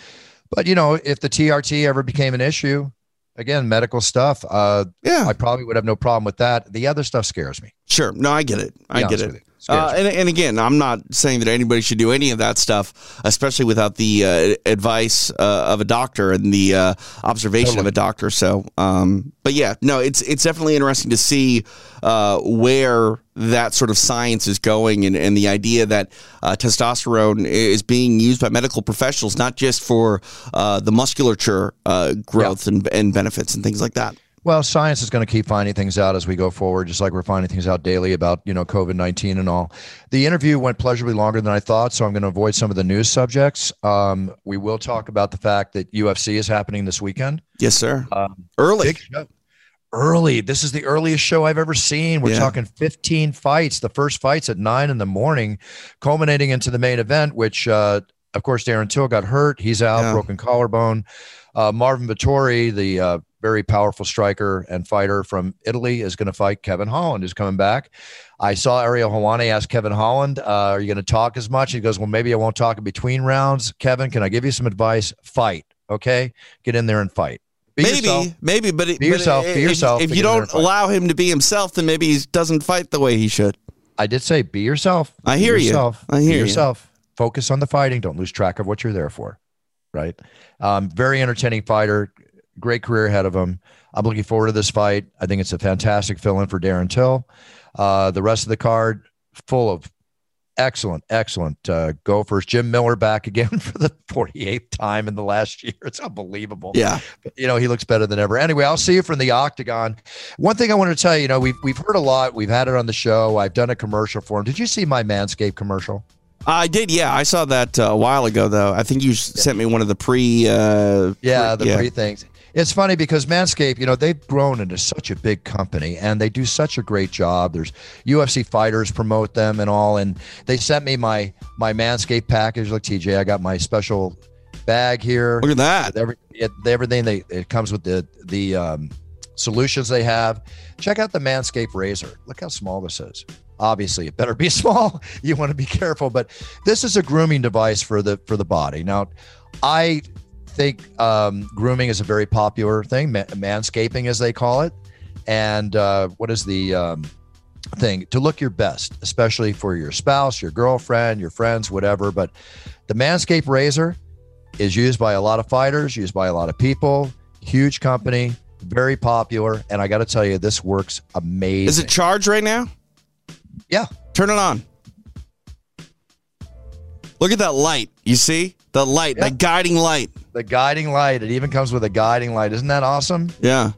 S3: But you know, if the TRT ever became an issue, again, medical stuff, uh,
S4: Yeah.
S3: I probably would have no problem with that. The other stuff scares me.
S4: Sure. No, I get it. I get it.
S3: With you. Scares
S4: Uh, and, and again, I'm not saying that anybody should do any of that stuff, especially without the uh, advice uh, of a doctor and the uh, observation of a doctor. So, um, but yeah, no, it's it's definitely interesting to see uh, where that sort of science is going, and, and the idea that uh, testosterone is being used by medical professionals, not just for uh, the musculature uh, growth and, and benefits and things like that.
S3: Well, science is going to keep finding things out as we go forward, just like we're finding things out daily about you know COVID nineteen and all. The interview went pleasurably longer than I thought, so I'm going to avoid some of the news subjects. Um, we will talk about the fact that UFC is happening this weekend.
S4: Yes, sir.
S3: Um,
S4: Early.
S3: Early. This is the earliest show I've ever seen. We're
S4: Yeah.
S3: talking 15 fights. The first fights at nine in the morning, culminating into the main event, which, uh, of course, Darren Till got hurt. He's out,
S4: Yeah.
S3: broken collarbone. Uh, Marvin Vettori, the uh, very powerful striker and fighter from Italy, is going to fight Kevin Holland, who's coming back. I saw Ariel Helwani ask Kevin Holland, uh, "Are you going to talk as much?" He goes, "Well, maybe I won't talk in between rounds." Kevin, can I give you some advice? Fight, okay? Get in there and fight. Be
S4: maybe,
S3: yourself.
S4: maybe, but it-
S3: Be
S4: but
S3: yourself, be
S4: if-
S3: yourself,
S4: If
S3: and
S4: you
S3: get in there
S4: don't allow him to be himself, then maybe he doesn't fight the way he should.
S3: I did say be yourself.
S4: I
S3: Be
S4: hear you.
S3: yourself.
S4: I hear
S3: be
S4: you.
S3: yourself. Focus on the fighting. Don't lose track of what you're there for. Right. Um, very entertaining fighter. Great career ahead of him. I'm looking forward to this fight. I think it's a fantastic fill in for Darren Till. Uh, the rest of the card full of excellent, excellent uh, gophers. Jim Miller back again for the 48th time in the last year. It's unbelievable
S4: Yeah.
S3: you know, he looks better than ever. Anyway, I'll see you from the octagon. One thing I wanted to tell you, you know, we've we've heard a lot. We've had it on the show. I've done a commercial for him. Did you see my Manscaped commercial?
S4: I did. Yeah, I saw that uh, a while ago, though. I think you s sent me one of the pre. Uh,
S3: Yeah,
S4: pre-
S3: the pre things. It's funny because Manscaped, you know, they've grown into such a big company and they do such a great job. There's UFC fighters promote them and all, and they sent me my my Manscaped package. Look, TJ, I got my special bag here.
S4: Look at that.
S3: Every, it, everything they it comes with the the um, solutions they have. Check out the Manscaped razor. Look how small this is. Obviously, it better be small. You want to be careful, but this is a grooming device for the for the body. Now, I think um, grooming is a very popular thing, ma- manscaping as they call it. And uh, what is the um, thing to look your best, especially for your spouse, your girlfriend, your friends, whatever. But the Manscaped razor is used by a lot of fighters, used by a lot of people, huge company, very popular. And I got to tell you, this works amazing.
S4: Is it charged right now?
S3: Yeah.
S4: Turn it on. Look at that light. You see the light,
S3: Yeah.
S4: that guiding light.
S3: the guiding light? It even comes with a guiding light. Isn't that awesome?
S4: Yeah.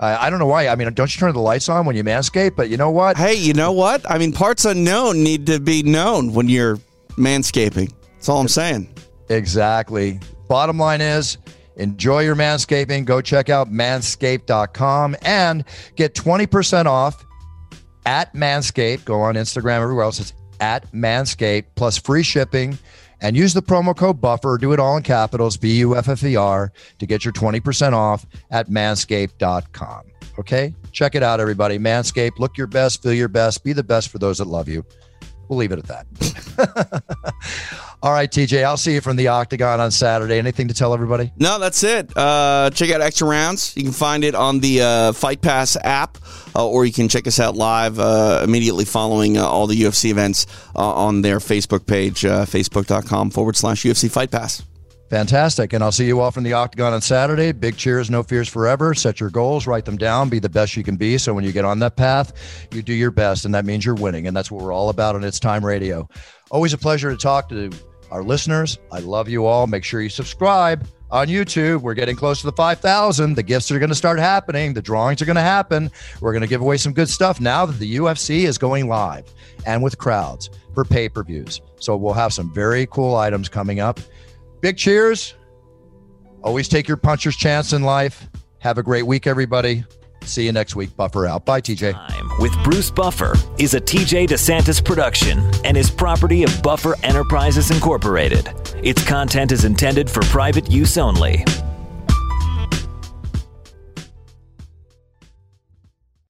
S3: I, I don't know why. I mean, don't you turn the lights on when you manscape? But you know what?
S4: Hey, you know what? I mean, parts unknown need to be known when you're manscaping. That's all I'm saying.
S3: Exactly. Bottom line is enjoy your manscaping. Go check out manscaped.com and get 20% off at Manscaped. Go on Instagram, everywhere else. It's at Manscaped plus free shipping. And use the promo code BUFFER. Do it all in capitals, B U F F E R, to get your 20% off at manscaped.com. Okay? Check it out, everybody. Manscaped, look your best, feel your best, be the best for those that love you. We'll leave it at that. All right, TJ, I'll see you from the Octagon on Saturday. Anything to tell everybody?
S4: No, that's it. Uh, check out Extra Rounds. You can find it on the uh, Fight Pass app, uh, or you can check us out live uh, immediately following uh, all the UFC events uh, on their Facebook page, facebook.com forward slash UFC Fight Pass.
S3: Fantastic. And I'll see you all from the Octagon on Saturday. Big cheers, no fears forever. Set your goals, write them down, be the best you can be. So when you get on that path, you do your best, and that means you're winning. And that's what we're all about on It's Time Radio. Always a pleasure to talk to our listeners. I love you all. Make sure you subscribe on YouTube. We're getting close to the 5,000. The gifts are going to start happening. The drawings are going to happen. We're going to give away some good stuff now that the UFC is going live and with crowds for pay per views. So we'll have some very cool items coming up. Big cheers. Always take your puncher's chance in life. Have a great week, everybody. See you next week. Buffer out. Bye, TJ.
S1: With Bruce Buffer is a TJ DeSantis production and is property of Buffer Enterprises Incorporated. Its content is intended for private use only.